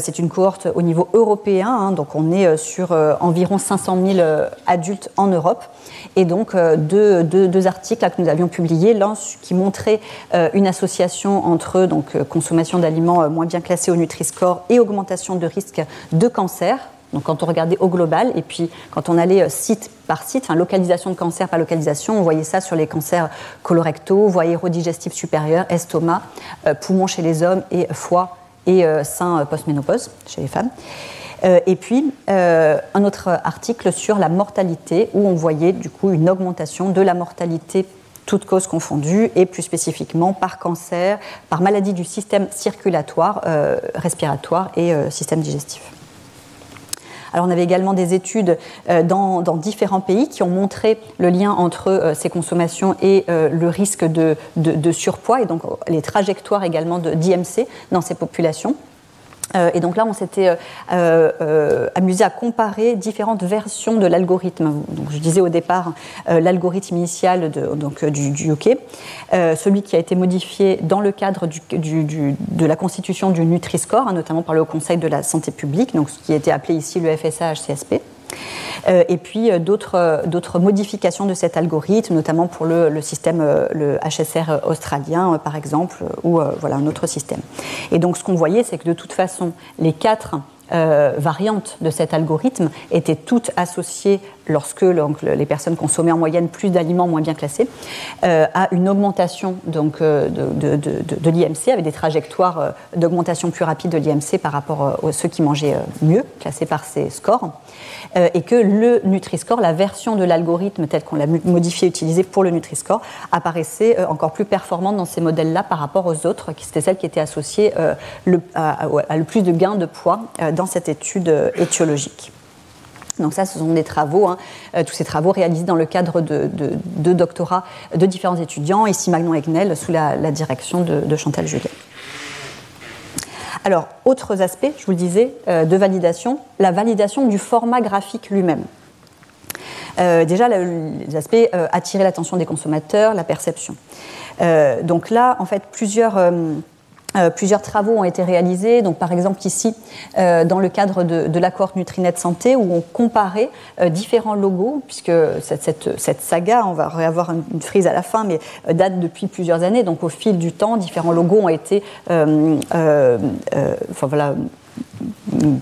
C'est une cohorte au niveau européen, hein. donc on est sur environ 500 000 adultes en Europe. Et donc, deux, deux, articles que nous avions publiés, l'un qui montrait une association entre donc, consommation d'aliments moins bien classés au Nutri-Score et augmentation de risque de cancer donc quand on regardait au global, et puis quand on allait euh, site par site, enfin localisation de cancer par localisation, on voyait ça sur les cancers colorectaux, voie aérodigestive supérieure, estomac, euh, poumon chez les hommes et foie et euh, sein post-ménopause chez les femmes. et puis un autre article sur la mortalité où on voyait du coup une augmentation de la mortalité toutes causes confondues et plus spécifiquement par cancer, par maladie du système circulatoire, respiratoire et système digestif. Alors on avait également des études euh, dans, différents pays qui ont montré le lien entre euh, ces consommations et euh, le risque de, de, surpoids et donc les trajectoires également d'IMC dans ces populations. Euh, et donc là, on s'était euh, euh, amusé à comparer différentes versions de l'algorithme. je disais au départ l'algorithme initial de, donc, du, du UK, celui qui a été modifié dans le cadre du, de la constitution du Nutri-Score, hein, notamment par le Conseil de la santé publique, donc ce qui était appelé ici le FSA-HCSP. Euh, et puis euh, euh, d'autres modifications de cet algorithme, notamment pour le, système, le HSR australien, par exemple, ou voilà, un autre système. Et donc ce qu'on voyait, c'est que de toute façon, les quatre variantes de cet algorithme étaient toutes associées lorsque les personnes consommaient en moyenne plus d'aliments moins bien classés, à une augmentation donc, de, de l'IMC avec des trajectoires d'augmentation plus rapide de l'IMC par rapport à ceux qui mangeaient mieux, classés par ces scores. Euh, et que le Nutri-Score, la version de l'algorithme telle qu'on l'a modifié, utilisée pour le Nutri-Score, apparaissait euh, encore plus performante dans ces modèles-là par rapport aux autres, qui c'était celle qui était associée euh, à, le plus de gains de poids dans cette étude étiologique. Donc ça, ce sont des travaux, hein, tous ces travaux réalisés dans le cadre de, doctorats de différents étudiants, ici Magnon Egnel, sous la, direction de, Chantal Julien. Alors, autres aspects, je vous le disais, euh, de validation, la validation du format graphique lui-même. Euh, déjà, les aspects euh, attirer l'attention des consommateurs, la perception. donc là, en fait, plusieurs euh, plusieurs travaux ont été réalisés, donc par exemple ici euh, dans le cadre de, l'accord Nutrinet Santé où on comparait euh, différents logos, puisque cette, saga, on va avoir une, frise à la fin, mais date depuis plusieurs années, donc au fil du temps, différents logos ont été enfin, voilà,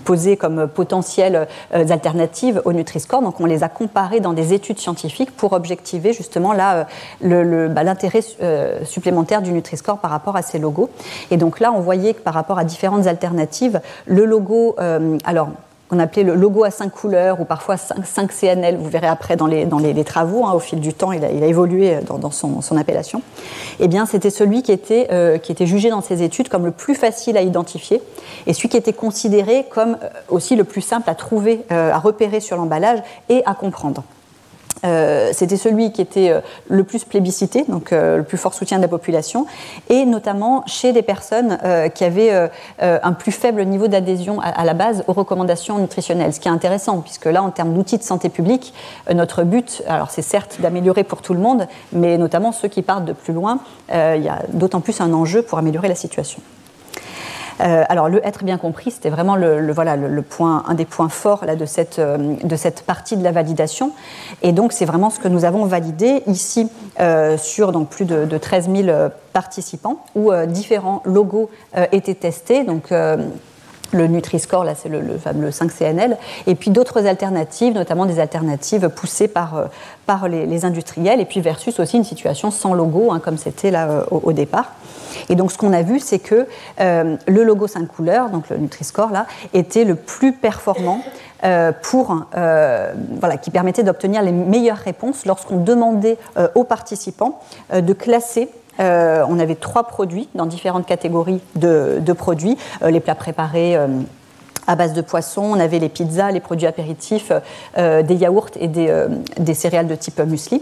posées comme potentielles euh, alternatives au Nutri-Score. Donc on les a comparées dans des études scientifiques pour objectiver justement là euh, bah, l'intérêt euh, supplémentaire du Nutri-Score par rapport à ces logos. Et donc là, on voyait que par rapport à différentes alternatives, le logo, alors qu'on appelait le logo à cinq couleurs ou parfois 5, CNL. Vous verrez après dans les, dans les, travaux, hein, au fil du temps, il a, il a évolué dans, son, son, appellation. Eh bien, c'était celui qui était, euh, qui était jugé dans ces études comme le plus facile à identifier et celui qui était considéré comme euh, aussi le plus simple à trouver, euh, à repérer sur l'emballage et à comprendre. Euh, c'était celui qui était euh, le plus plébiscité, donc euh, le plus fort soutien de la population, et notamment chez des personnes qui avaient un plus faible niveau d'adhésion à, la base aux recommandations nutritionnelles. Ce qui est intéressant, puisque là, en termes d'outils de santé publique, notre but, alors c'est certes d'améliorer pour tout le monde, mais notamment ceux qui partent de plus loin, il y a d'autant plus un enjeu pour améliorer la situation. Euh, alors le être bien compris, c'était vraiment le, voilà, le, point, un des points forts là, de, cette, euh, de cette partie de la validation. Et donc c'est vraiment ce que nous avons validé ici euh, sur donc, plus de, de 13 000 participants où différents logos étaient testés. Donc, le Nutri-Score, là c'est le, fameux 5CNL, et puis d'autres alternatives, notamment des alternatives poussées par, par les, industriels, et puis versus aussi une situation sans logo, hein, comme c'était là au, départ. Et donc ce qu'on a vu, c'est que euh, le logo 5 couleurs, donc le Nutri-Score là, était le plus performant pour, voilà, qui permettait d'obtenir les meilleures réponses lorsqu'on demandait aux participants de classer euh, on avait trois produits dans différentes catégories de, produits. Euh, les plats préparés euh, à base de poisson, on avait les pizzas, les produits apéritifs, des yaourts et des, céréales de type muesli.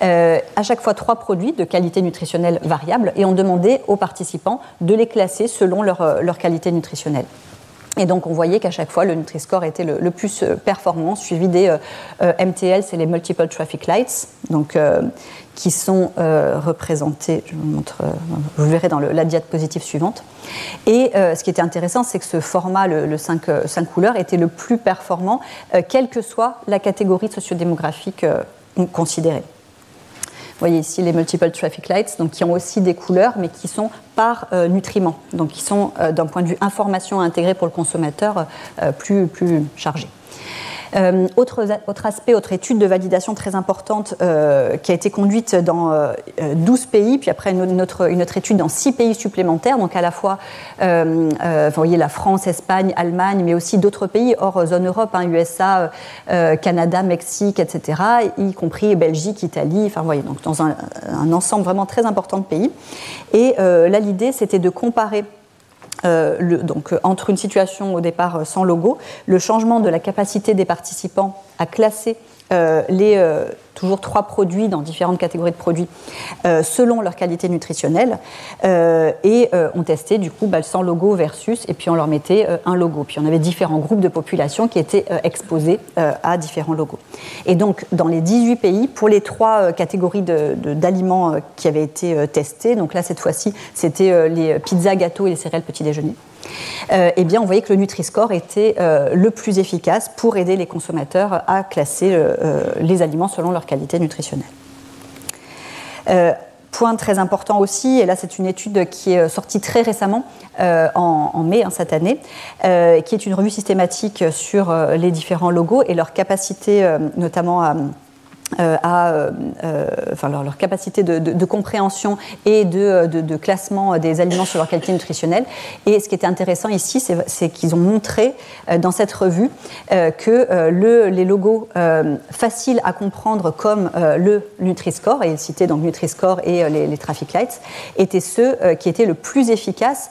à chaque fois trois produits de qualité nutritionnelle variable et on demandait aux participants de les classer selon leur qualité nutritionnelle. Et donc on voyait qu'à chaque fois le Nutri-Score était le, plus euh, performant, suivi des euh, euh, MTL, c'est les Multiple Traffic Lights, donc, qui sont représentés, je vous montre, vous verrez dans la diapositive suivante. Et ce qui était intéressant, c'est que ce format, le, 5, 5, couleurs, était le plus performant, quelle que soit la catégorie sociodémographique considérée. Vous voyez ici les multiple traffic lights, donc qui ont aussi des couleurs, mais qui sont par euh, nutriments, donc qui sont euh, d'un point de vue information intégrée pour le consommateur euh, plus, plus chargés. Euh, autre, aspect, autre étude de validation très importante euh, qui a été conduite dans 12 euh, pays, puis après une autre, étude dans 6 pays supplémentaires, donc à la fois, vous voyez, la France, Espagne, Allemagne, mais aussi d'autres pays hors zone Europe, hein, USA, Canada, Mexique, etc., y compris Belgique, Italie, enfin, vous voyez, donc dans un ensemble vraiment très important de pays. Et là, l'idée, c'était de comparer euh, donc, euh, entre une situation au départ euh, sans logo, le changement de la capacité des participants à classer les toujours trois produits dans différentes catégories de produits selon leur qualité nutritionnelle et on testait du coup bah, sans logo versus et puis on leur mettait un logo. Puis on avait différents groupes de population qui étaient exposés à différents logos. Et donc dans les 18 pays, pour les trois catégories d'aliments qui avaient été testés, donc là cette fois-ci c'était les pizzas, gâteaux et les céréales petit déjeuner. Euh, eh bien, on voyait que le Nutri-Score était euh, le plus efficace pour aider les consommateurs à classer euh, les aliments selon leur qualité nutritionnelle. Point très important aussi, et là c'est une étude qui est sortie très récemment, en, mai hein, cette année, qui est une revue systématique sur les différents logos et leur capacité notamment à à euh, euh, leur, capacité de, compréhension et de, classement des aliments sur leur qualité nutritionnelle. Et ce qui était intéressant ici, c'est qu'ils ont montré dans cette revue que le, les logos faciles à comprendre comme le Nutri-Score, et ils citaient donc Nutri-Score et les, Traffic Lights, étaient ceux qui étaient le plus efficaces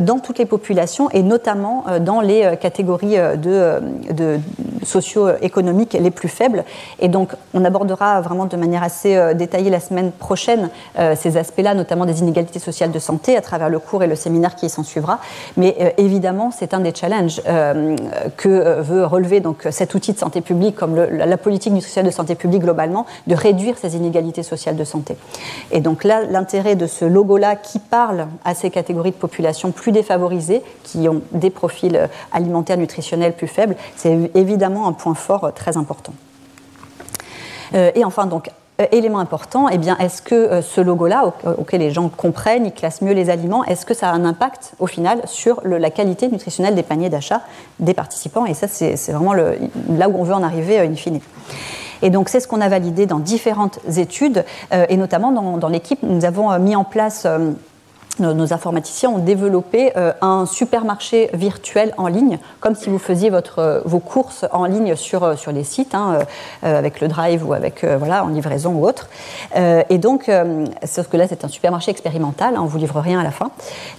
dans toutes les populations et notamment dans les catégories de, de socio-économiques les plus faibles. Et donc, on aborde vraiment de manière assez euh, détaillée la semaine prochaine euh, ces aspects-là, notamment des inégalités sociales de santé, à travers le cours et le séminaire qui s'en suivra. Mais euh, évidemment, c'est un des challenges que veut relever donc, cet outil de santé publique, comme la politique nutritionnelle de santé publique globalement, de réduire ces inégalités sociales de santé. Et donc là, l'intérêt de ce logo-là qui parle à ces catégories de population plus défavorisées, qui ont des profils alimentaires nutritionnels plus faibles, c'est évidemment un point fort très important. Euh, et enfin, donc, euh, élément important, eh bien, est-ce que euh, ce logo-là, auquel les gens comprennent, ils classent mieux les aliments, est-ce que ça a un impact au final sur la qualité nutritionnelle des paniers d'achat des participants? Et ça, c'est vraiment là où on veut en arriver in fine. Et donc, c'est ce qu'on a validé dans différentes études, et notamment dans l'équipe, nous avons mis en place nos, informaticiens ont développé euh, un supermarché virtuel en ligne, comme si vous faisiez votre, euh, vos courses en ligne sur, euh, sur les sites, hein, avec le Drive ou avec voilà en livraison ou autre. et donc, sauf que là c'est un supermarché expérimental, hein, on vous livre rien à la fin,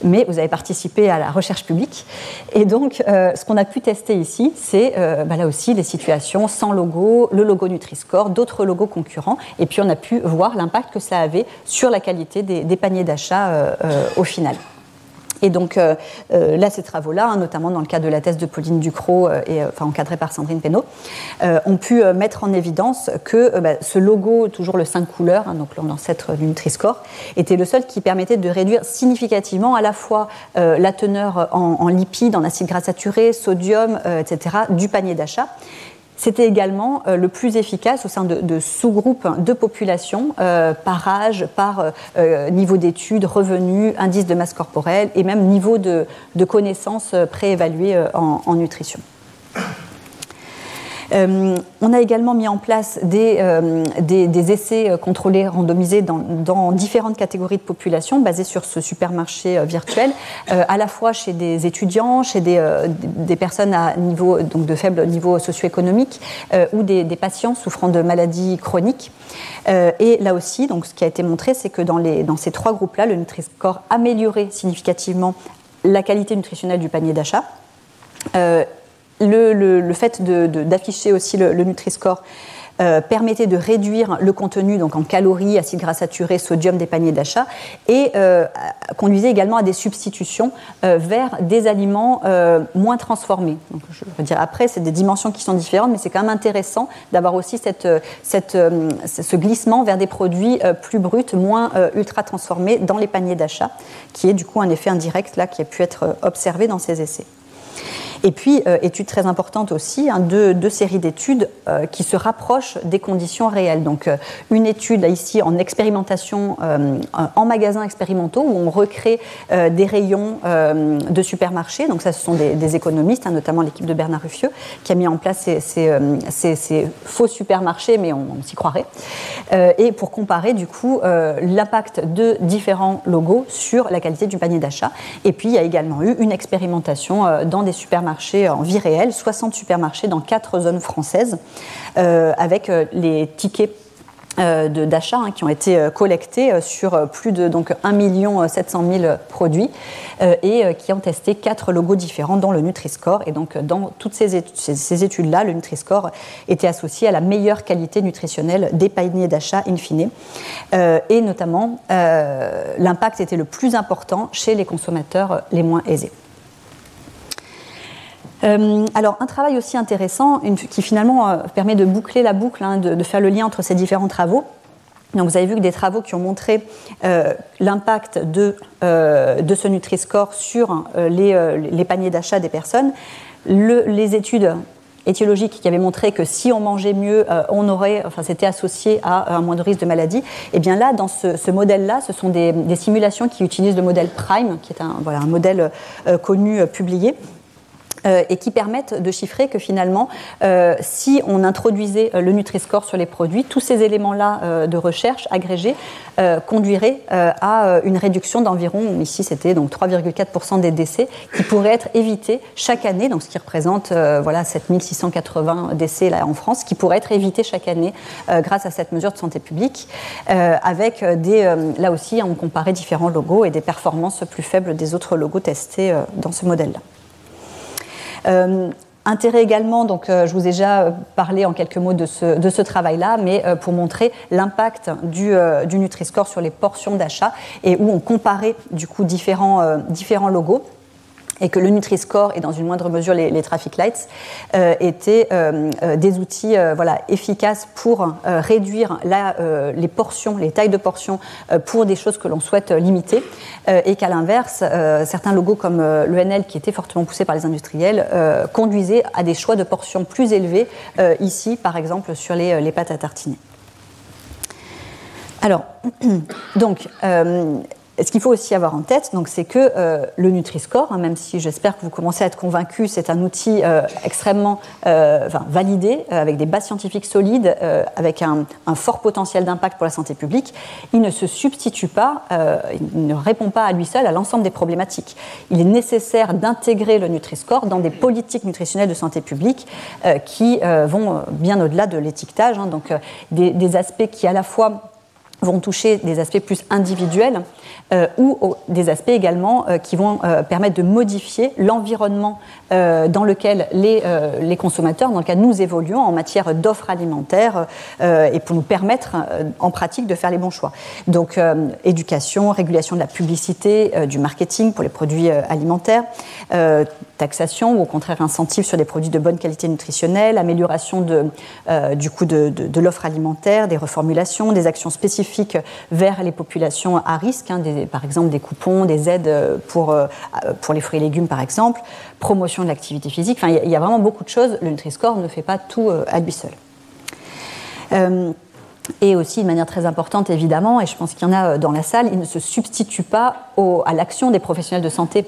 mais vous avez participé à la recherche publique. Et donc, ce qu'on a pu tester ici, c'est bah, là aussi les situations sans logo, le logo Nutri-Score, d'autres logos concurrents, et puis on a pu voir l'impact que ça avait sur la qualité des, des paniers d'achat euh, au final. Et donc euh, euh, là, ces travaux-là, hein, notamment dans le cas de la thèse de Pauline Ducrot, et, encadrée par Sandrine Pénaud, ont pu mettre en évidence que bah, ce logo, toujours le 5 couleurs, hein, donc l'ancêtre du Nutri-Score, était le seul qui permettait de réduire significativement à la fois la teneur en, en lipides, en acides gras saturés, sodium, etc., du panier d'achat c'était également le plus efficace au sein de, sous-groupes de population par âge, par niveau d'études, revenus, indice de masse corporelle et même niveau de, connaissances préévaluées en nutrition. Euh, on a également mis en place des, euh, essais euh, contrôlés, randomisés dans, différentes catégories de population basés sur ce supermarché virtuel, à la fois chez des étudiants, chez des, personnes à de faible niveau socio-économique ou des, patients souffrant de maladies chroniques. et là aussi, ce qui a été montré, c'est que dans, dans ces trois groupes-là, le Nutri-Score améliorait significativement la qualité nutritionnelle du panier d'achat le, fait d'afficher aussi le, Nutri-Score euh, permettait de réduire le contenu donc en calories, acides gras saturés, sodium des paniers d'achat et euh, conduisait également à des substitutions euh, vers des aliments moins transformés. je veux dire après, c'est des dimensions qui sont différentes, mais c'est quand même intéressant d'avoir aussi ce glissement vers des produits plus bruts, moins ultra transformés dans les paniers d'achat, qui est du coup un effet indirect là qui a pu être observé dans ces essais. Et puis, euh, étude très importante aussi, hein, deux, séries d'études euh, qui se rapprochent des conditions réelles. Donc, euh, une étude ici en expérimentation en magasins expérimentaux où on recrée des rayons de supermarchés. Donc, ça, ce sont des, économistes, hein, notamment l'équipe de Bernard Ruffieux, qui a mis en place ces, faux supermarchés, mais on, s'y croirait. et pour comparer, du coup, l'impact de différents logos sur la qualité du panier d'achat. Et puis, il y a également eu une expérimentation dans des supermarchés en vie réelle, 60 supermarchés dans quatre zones françaises, euh, avec euh, les tickets euh, d'achat hein, qui ont été collectés sur plus de donc, 1 700 000 produits et qui ont testé quatre logos différents dans le Nutri-Score. Et donc, dans toutes ces, études-là, le Nutri-Score était associé à la meilleure qualité nutritionnelle des paniers d'achat in fine. et notamment, l'impact était le plus important chez les consommateurs les moins aisés. Euh, alors, un travail aussi intéressant, qui finalement euh, permet de boucler la boucle, hein, de, faire le lien entre ces différents travaux. Donc, vous avez vu que des travaux qui ont montré euh, l'impact de, ce Nutri-Score sur les, paniers d'achat des personnes. les études étiologiques qui avaient montré que si on mangeait mieux, on aurait, enfin, c'était associé à un moindre risque de maladie. Et eh bien là, dans ce, modèle-là, ce sont des, simulations qui utilisent le modèle Prime, qui est un modèle connu publié, euh, et qui permettent de chiffrer que finalement, euh, si on introduisait euh, le Nutri-Score sur les produits, tous ces éléments-là de recherche agrégés conduiraient à une réduction d'environ, ici c'était donc 3,4% des décès, qui pourraient être évités chaque année, donc ce qui représente voilà 7680 décès en France, qui pourraient être évités chaque année grâce à cette mesure de santé publique, avec des, là aussi on comparait différents logos et des performances plus faibles des autres logos testés dans ce modèle-là. Euh, intérêt également, donc euh, je vous ai déjà parlé en quelques mots de ce, travail-là, mais euh, pour montrer l'impact du, du Nutri-Score sur les portions d'achat et où on comparait du coup différents, différents logos et que le Nutri-Score et dans une moindre mesure les, traffic lights euh, étaient euh, euh, des outils voilà, efficaces pour réduire les portions, les tailles de portions pour des choses que l'on souhaite limiter et qu'à l'inverse, certains logos comme l'ENL qui était fortement poussé par les industriels conduisaient à des choix de portions plus élevés ici par exemple sur les, les pâtes à tartiner. Alors, [clears throat] donc, ce qu'il faut aussi avoir en tête, c'est que euh, le Nutri-Score, hein, même si j'espère que vous commencez à être convaincus, c'est un outil euh, extrêmement euh, validé, avec des bases scientifiques solides, avec un, fort potentiel d'impact pour la santé publique. Il ne se substitue pas, il ne répond pas à lui seul à l'ensemble des problématiques. Il est nécessaire d'intégrer le Nutri-Score dans des politiques nutritionnelles de santé publique qui vont bien au-delà de l'étiquetage, hein, donc des aspects qui à la fois vont toucher des aspects plus individuels euh, ou des aspects également euh, qui vont euh, permettre de modifier l'environnement dans lequel les, les, consommateurs, dans lequel nous évoluons en matière d'offres alimentaires et pour nous permettre en pratique de faire les bons choix. Donc éducation, régulation de la publicité, du marketing pour les produits alimentaires taxation ou au contraire incentive sur des produits de bonne qualité nutritionnelle, amélioration de, du coût de, de, l'offre alimentaire, des reformulations, des actions spécifiques vers les populations à risque, hein, par exemple des coupons, des aides pour, pour les fruits et légumes par exemple, promotion de l'activité physique. Enfin, il y, a vraiment beaucoup de choses. Le Nutri-Score ne fait pas tout à lui seul. Et aussi, de manière très importante, évidemment, et je pense qu'il y en a euh, dans la salle, il ne se substitue pas à l'action des professionnels de santé.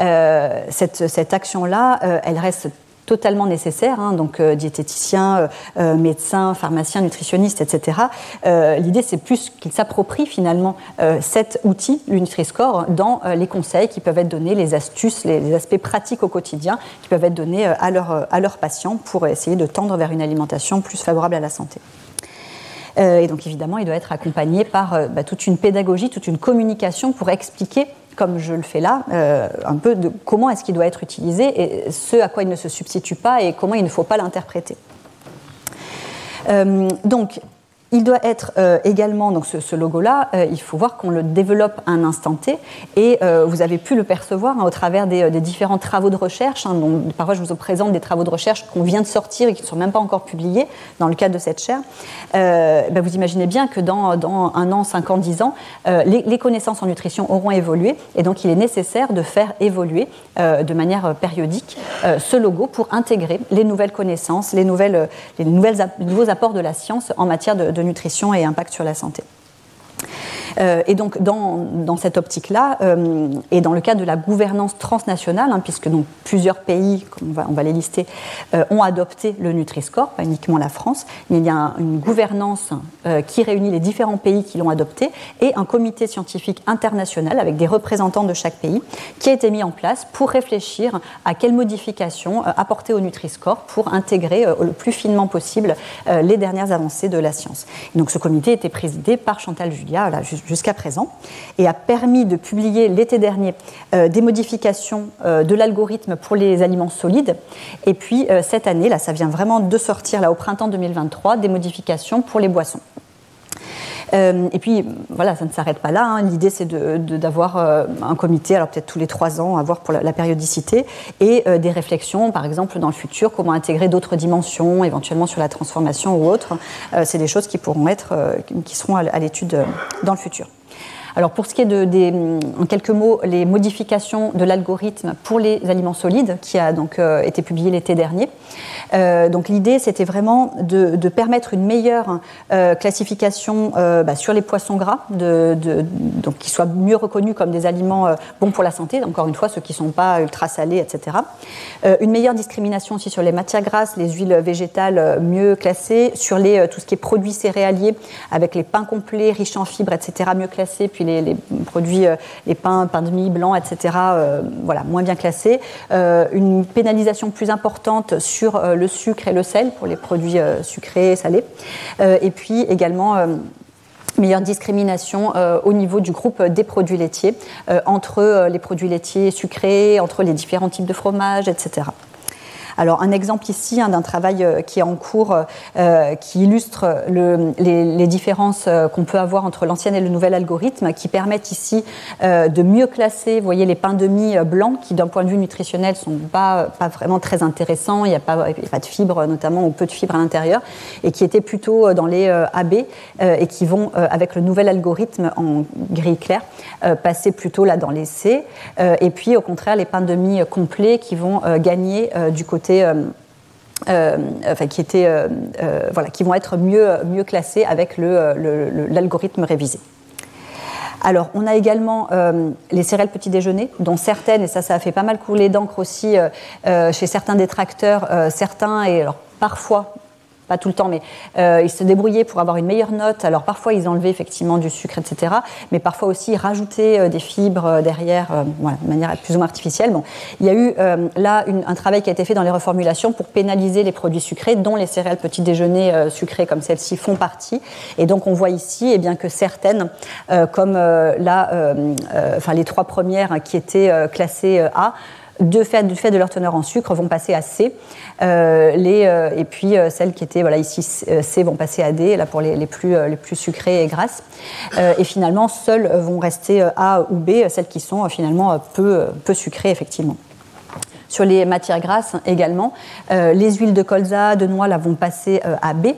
Euh, cette, action-là, euh, elle reste totalement nécessaire, hein, donc diététiciens, médecins, pharmaciens, nutritionnistes, etc. L'idée, c'est plus qu'ils s'approprient finalement cet outil, le Nutri-Score, dans les conseils qui peuvent être donnés, les astuces, les, aspects pratiques au quotidien qui peuvent être donnés à leurs patients pour essayer de tendre vers une alimentation plus favorable à la santé. Euh, et donc évidemment, il doit être accompagné par euh, bah, toute une pédagogie, toute une communication pour expliquer comme je le fais là, euh, un peu de comment est-ce qu'il doit être utilisé et ce à quoi il ne se substitue pas et comment il ne faut pas l'interpréter. donc, il doit être euh, également, donc ce, logo-là, euh, il faut voir qu'on le développe à un instant T, et euh, vous avez pu le percevoir hein, au travers des, différents travaux de recherche. Hein, parfois, je vous présente des travaux de recherche qu'on vient de sortir et qui ne sont même pas encore publiés dans le cadre de cette chaire. Ben, vous imaginez bien que dans, un an, cinq ans, dix ans, les, connaissances en nutrition auront évolué, et donc il est nécessaire de faire évoluer de manière périodique ce logo pour intégrer les nouvelles connaissances, les, nouvelles, les nouveaux apports de la science en matière de de nutrition et impact sur la santé. Euh, et donc, dans, cette optique-là, euh, et dans le cadre de la gouvernance transnationale, hein, puisque donc, plusieurs pays, on va, on va les lister, euh, ont adopté le Nutri-Score, pas uniquement la France, mais il y a une gouvernance qui réunit les différents pays qui l'ont adopté et un comité scientifique international avec des représentants de chaque pays qui a été mis en place pour réfléchir à quelles modifications apporter au Nutri-Score pour intégrer le plus finement possible les dernières avancées de la science. donc, ce comité était présidé par Chantal Julia, là, jusqu'à présent et a permis de publier l'été dernier euh, des modifications euh, de l'algorithme pour les aliments solides. Et puis euh, cette année, là, ça vient vraiment de sortir là au printemps 2023, des modifications pour les boissons. Et puis, voilà, ça ne s'arrête pas là. Hein. L'idée, c'est d'avoir un comité, alors peut-être tous les trois ans, à voir pour la, périodicité, et des réflexions, par exemple, dans le futur, comment intégrer d'autres dimensions, éventuellement sur la transformation ou autre. c'est des choses qui pourront être, qui seront à l'étude dans le futur. Alors pour ce qui est de, des, en quelques mots, les modifications de l'algorithme pour les aliments solides, qui a donc euh, été publié l'été dernier. Euh, donc l'idée, c'était vraiment de, permettre une meilleure euh, classification bah, sur les poissons gras, donc qui soient mieux reconnus comme des aliments bons pour la santé. Encore une fois, ceux qui ne sont pas ultra salés, etc. une meilleure discrimination aussi sur les matières grasses, les huiles végétales mieux classées, sur les, tout ce qui est produits céréaliers, avec les pains complets riches en fibres, etc. mieux classés, puis les, produits, euh, les pains, pains de mie, blancs, etc., euh, voilà, moins bien classés. Euh, une pénalisation plus importante sur le sucre et le sel pour les produits sucrés et salés. et puis également meilleure discrimination au niveau du groupe des produits laitiers, entre les produits laitiers sucrés, entre les différents types de fromages, etc. Alors un exemple ici hein, d'un travail euh, qui est en cours, euh, qui illustre les, différences euh, qu'on peut avoir entre l'ancien et le nouvel algorithme, qui permettent ici de mieux classer, voyez, les pains de mie blancs, qui d'un point de vue nutritionnel sont pas, vraiment très intéressants, il n'y a, pas, pas de fibres notamment, ou peu de fibres à l'intérieur, et qui étaient plutôt dans les AB, et qui vont, avec le nouvel algorithme en gris clair, passer plutôt là dans les C, et puis au contraire les pains de mie complets qui vont gagner du côté euh, euh, qui, étaient, euh, voilà, qui vont être mieux, mieux classés avec l'algorithme révisé. Alors, on a également les céréales petit déjeuner, dont certaines, et ça, ça a fait pas mal couler d'encre aussi chez certains détracteurs, certains, et alors parfois, pas tout le temps, mais euh, ils se débrouillaient pour avoir une meilleure note. Alors parfois ils enlevaient effectivement du sucre, etc. Mais parfois aussi ils rajoutaient euh, des fibres euh, derrière, de manière plus ou moins artificielle. Il y a eu là un travail qui a été fait dans les reformulations pour pénaliser les produits sucrés, dont les céréales petit déjeuner sucrées comme celles-ci font partie. Et donc on voit ici eh bien, que certaines, comme là, les trois premières qui étaient classées A, de fait, du fait de leur teneur en sucre, vont passer à C. Euh, euh, et puis euh, celles qui étaient voilà, ici C vont passer à D, là pour les, les plus, les plus sucrées et grasses. et finalement, seules vont rester A ou B, celles qui sont finalement peu, peu sucrées, effectivement. Sur les matières grasses également, les huiles de colza, de noix, là, vont passer à B.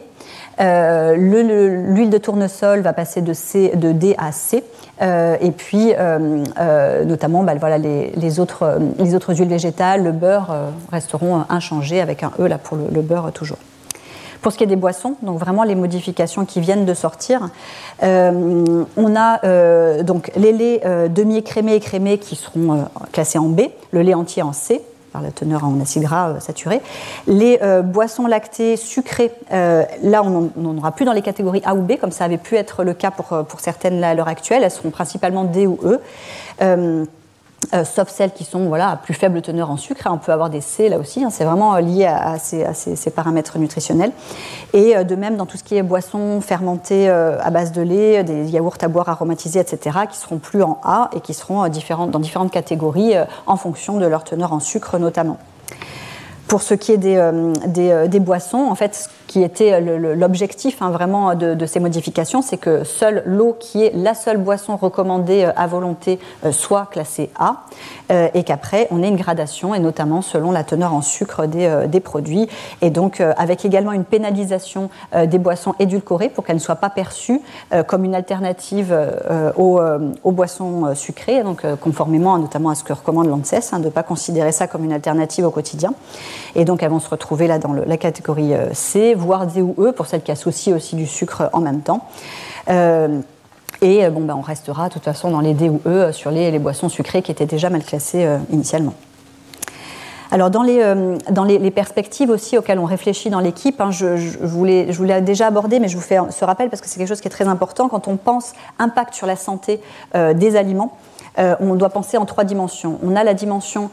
L'huile de tournesol va passer de, D à C. et puis, notamment, bah, les, autres, les autres huiles végétales, le beurre, resteront inchangés avec un E là pour le beurre toujours. Pour ce qui est des boissons, donc vraiment les modifications qui viennent de sortir, euh, on a euh, donc les laits euh, demi-écrémés et crémés qui seront classés en B, le lait entier en C par la teneur en acides gras saturés. Les boissons lactées sucrées, là on n'en aura plus dans les catégories A ou B, comme ça avait pu être le cas pour, pour certaines à l'heure actuelle. Elles seront principalement D ou E. Euh, sauf celles qui sont voilà, à plus faible teneur en sucre. On peut avoir des C là aussi, hein. c'est vraiment euh, lié à, ces, paramètres nutritionnels. Et euh, de même dans tout ce qui est boissons fermentées à base de lait, des yaourts à boire aromatisés, etc., qui seront plus en A et qui seront dans différentes catégories en fonction de leur teneur en sucre notamment. Pour ce qui est des, des boissons, en fait, qui était l'objectif hein, vraiment de, ces modifications, c'est que seule l'eau, qui est la seule boisson recommandée euh, à volonté, euh, soit classée A, euh, et qu'après on ait une gradation, et notamment selon la teneur en sucre des, produits, et donc avec également une pénalisation des boissons édulcorées pour qu'elles ne soient pas perçues comme une alternative aux, boissons sucrées, donc conformément notamment à ce que recommande l'ANSES, hein, de ne pas considérer ça comme une alternative au quotidien. Et donc elles vont se retrouver là dans la catégorie C, voire D ou E pour celles qui associent aussi du sucre en même temps. Euh, et euh, bon, ben, on restera de toute façon dans les D ou E sur les, boissons sucrées qui étaient déjà mal classées euh, initialement. Alors dans, les, dans les, perspectives aussi auxquelles on réfléchit dans l'équipe, hein, je, je, voulais, je voulais déjà aborder, mais je vous fais ce rappel parce que c'est quelque chose qui est très important. Quand on pense impact sur la santé des aliments, on doit penser en trois dimensions. On a la dimension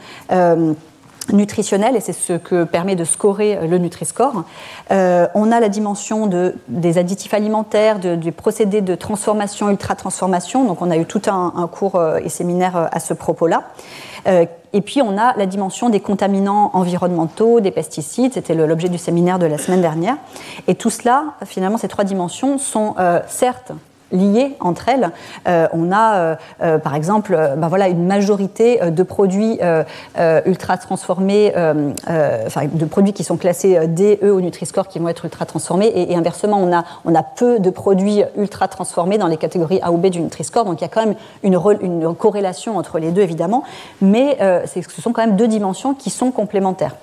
nutritionnel, et c'est ce que permet de scorer le Nutri-Score. Euh, on a la dimension de, des additifs alimentaires, de, du procédé de transformation, ultra-transformation, donc on a eu tout un, cours euh, et séminaire euh, à ce propos-là. et puis on a la dimension des contaminants environnementaux, des pesticides, c'était l'objet du séminaire de la semaine dernière. Et tout cela, finalement, ces trois dimensions sont certes liées entre elles. Euh, on a, euh, euh, par exemple, ben voilà, une majorité de produits ultra transformés, enfin, de produits qui sont classés D, E au Nutri-Score qui vont être ultra transformés, et, inversement, on a, on peu de produits ultra transformés dans les catégories A ou B du Nutri-Score. Donc il y a quand même une corrélation entre les deux, évidemment, mais ce sont quand même deux dimensions qui sont complémentaires.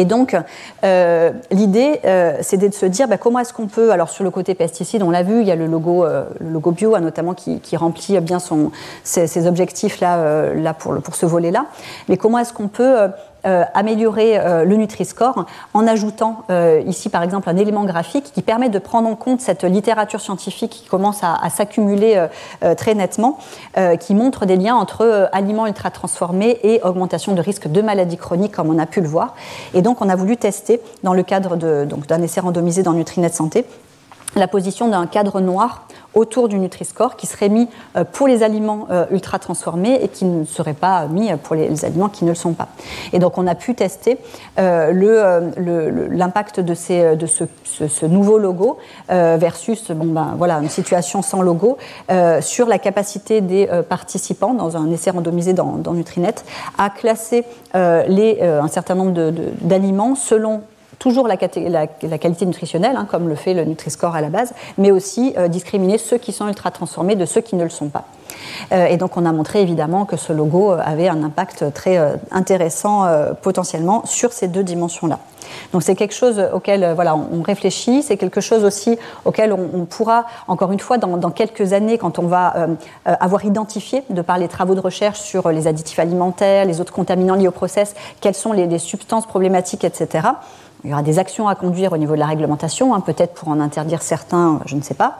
Et donc, euh, l'idée, euh, c'est de se dire bah, comment est-ce qu'on peut, alors sur le côté pesticides, on l'a vu, il y a le logo, euh, bio, hein, notamment, qui, remplit bien ses, objectifs-là là pour, pour ce volet-là, mais comment est-ce qu'on peut euh, améliorer euh, le Nutri-Score en ajoutant euh, ici par exemple un élément graphique qui permet de prendre en compte cette littérature scientifique qui commence à, s'accumuler très nettement, qui montre des liens entre aliments ultra transformés et augmentation de risque de maladies chroniques comme on a pu le voir. Et donc on a voulu tester dans le cadre d'un essai randomisé dans Nutrinet Santé la position d'un cadre noir autour du Nutri-Score qui serait mis euh, pour les aliments euh, ultra transformés et qui ne serait pas mis pour les aliments qui ne le sont pas. Et donc on a pu tester euh, l'impact de, ces, de ce, nouveau logo versus bon, ben, voilà, une situation sans logo sur la capacité des participants dans un essai randomisé dans, dans Nutrinet à classer les, un certain nombre d'aliments selon toujours la, qualité nutritionnelle, hein, comme le fait le Nutri-Score à la base, mais aussi euh, discriminer ceux qui sont ultra transformés de ceux qui ne le sont pas. Euh, et donc on a montré évidemment que ce logo euh, avait un impact très intéressant potentiellement sur ces deux dimensions-là. Donc c'est quelque chose auquel voilà, on réfléchit, c'est quelque chose aussi auquel on, pourra, encore une fois, dans, quelques années, quand on va avoir identifié, de par les travaux de recherche sur les additifs alimentaires, les autres contaminants liés au process, quelles sont les substances problématiques, etc., il y aura des actions à conduire au niveau de la réglementation, hein, peut-être pour en interdire certains, je ne sais pas.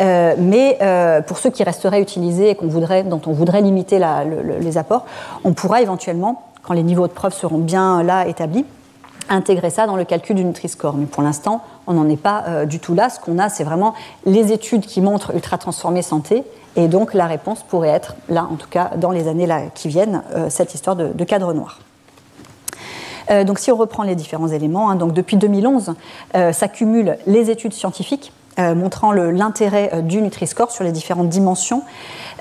Euh, mais euh, pour ceux qui resteraient utilisés et qu'on voudrait, dont on voudrait limiter les apports, on pourra éventuellement, quand les niveaux de preuve seront bien là établis, intégrer ça dans le calcul du Nutri-Score. Mais pour l'instant, on n'en est pas euh, du tout là. Ce qu'on a, c'est vraiment les études qui montrent ultra transformé santé. Et donc la réponse pourrait être, là en tout cas, dans les années qui viennent, cette histoire de cadre noir. Euh, donc si on reprend les différents éléments, hein, donc depuis 2011 euh, s'accumulent les études scientifiques euh, montrant l'intérêt du Nutri-Score sur les différentes dimensions.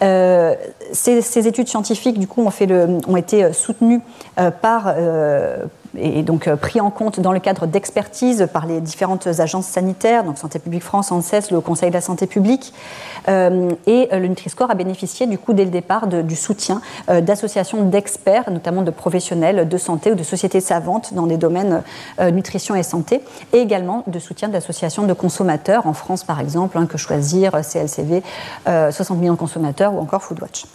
ces, études scientifiques, du coup, ont, été soutenues par et donc euh, pris en compte dans le cadre d'expertise par les différentes agences sanitaires, donc Santé publique France, ANSES, le Conseil de la santé publique. Euh, et euh, le Nutri-Score a bénéficié du coup dès le départ du soutien d'associations d'experts, notamment de professionnels de santé ou de sociétés savantes dans des domaines nutrition et santé, et également de soutien d'associations de consommateurs, en France par exemple, hein, que choisir, CLCV, 60 millions de consommateurs ou encore Foodwatch.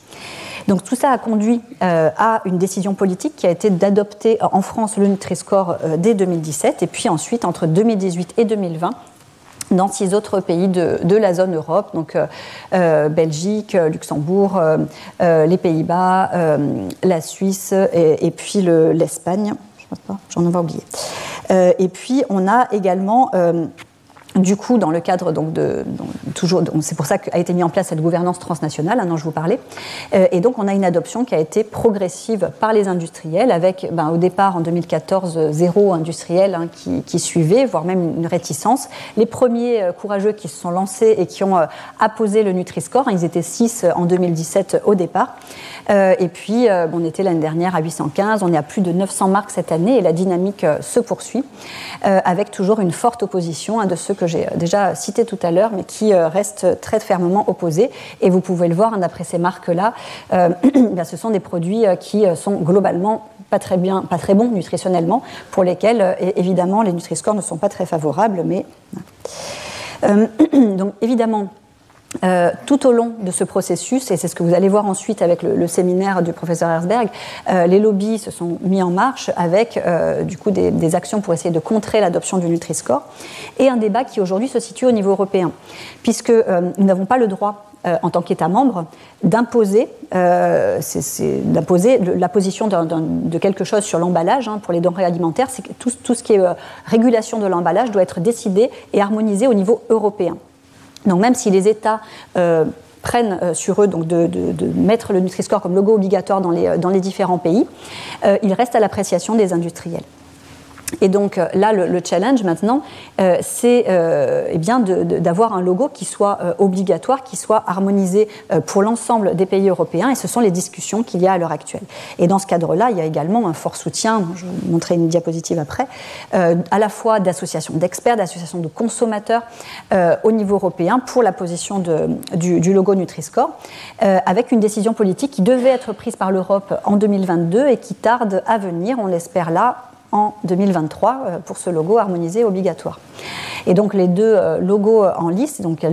Donc tout ça a conduit euh, à une décision politique qui a été d'adopter en France le Nutri-Score euh, dès 2017 et puis ensuite entre 2018 et 2020 dans six autres pays de, la zone Europe, donc euh, Belgique, Luxembourg, les Pays-Bas, la Suisse et, puis l'Espagne. Je pense pas, j'en ai oublié. et puis on a également du coup, dans le cadre donc de, toujours, c'est pour ça qu'a été mis en place cette gouvernance transnationale hein, dont je vous parlais. Euh, et donc, on a une adoption qui a été progressive par les industriels, avec ben, au départ en 2014 zéro industriel hein, qui, suivait, voire même une réticence. Les premiers euh, courageux qui se sont lancés et qui ont euh, apposé le Nutri-Score, hein, ils étaient 6 en 2017 au départ. et puis, on était l'année dernière à 815, on est à plus de 900 marques cette année et la dynamique se poursuit, avec toujours une forte opposition de ceux que j'ai déjà cité tout à l'heure, mais qui euh, reste très fermement opposé. Et vous pouvez le voir, hein, d'après ces marques-là, euh, [clears throat] ce sont des produits euh, qui sont globalement pas très bien, pas très bons nutritionnellement, pour lesquels évidemment les Nutri-Scores ne sont pas très favorables. Mais [clears throat] donc évidemment, euh, tout au long de ce processus, et c'est ce que vous allez voir ensuite avec le, séminaire du professeur Herzberg, euh, les lobbies se sont mis en marche avec euh, du coup des, actions pour essayer de contrer l'adoption du Nutri-Score, et un débat qui aujourd'hui se situe au niveau européen, puisque nous n'avons pas le droit en tant qu'État membre, d'imposer la position de quelque chose sur l'emballage hein, pour les denrées alimentaires. C'est tout, tout, ce qui est régulation de l'emballage doit être décidé et harmonisé au niveau européen. Donc même si les États euh, prennent euh, sur eux de, mettre le Nutri-Score comme logo obligatoire dans les, les différents pays, euh, il reste à l'appréciation des industriels. Et donc euh, là, le, challenge maintenant, euh, c'est euh, eh bien d'avoir un logo qui soit obligatoire, qui soit harmonisé pour l'ensemble des pays européens. Et ce sont les discussions qu'il y a à l'heure actuelle. Et dans ce cadre-là, il y a également un fort soutien, je vais vous montrer une diapositive après, à la fois d'associations d'experts, d'associations de consommateurs au niveau européen pour la position du, du, logo Nutri-Score, avec une décision politique qui devait être prise par l'Europe en 2022 et qui tarde à venir, on l'espère là, en 2023 euh, pour ce logo harmonisé obligatoire. Et donc les deux euh, logos en liste, donc il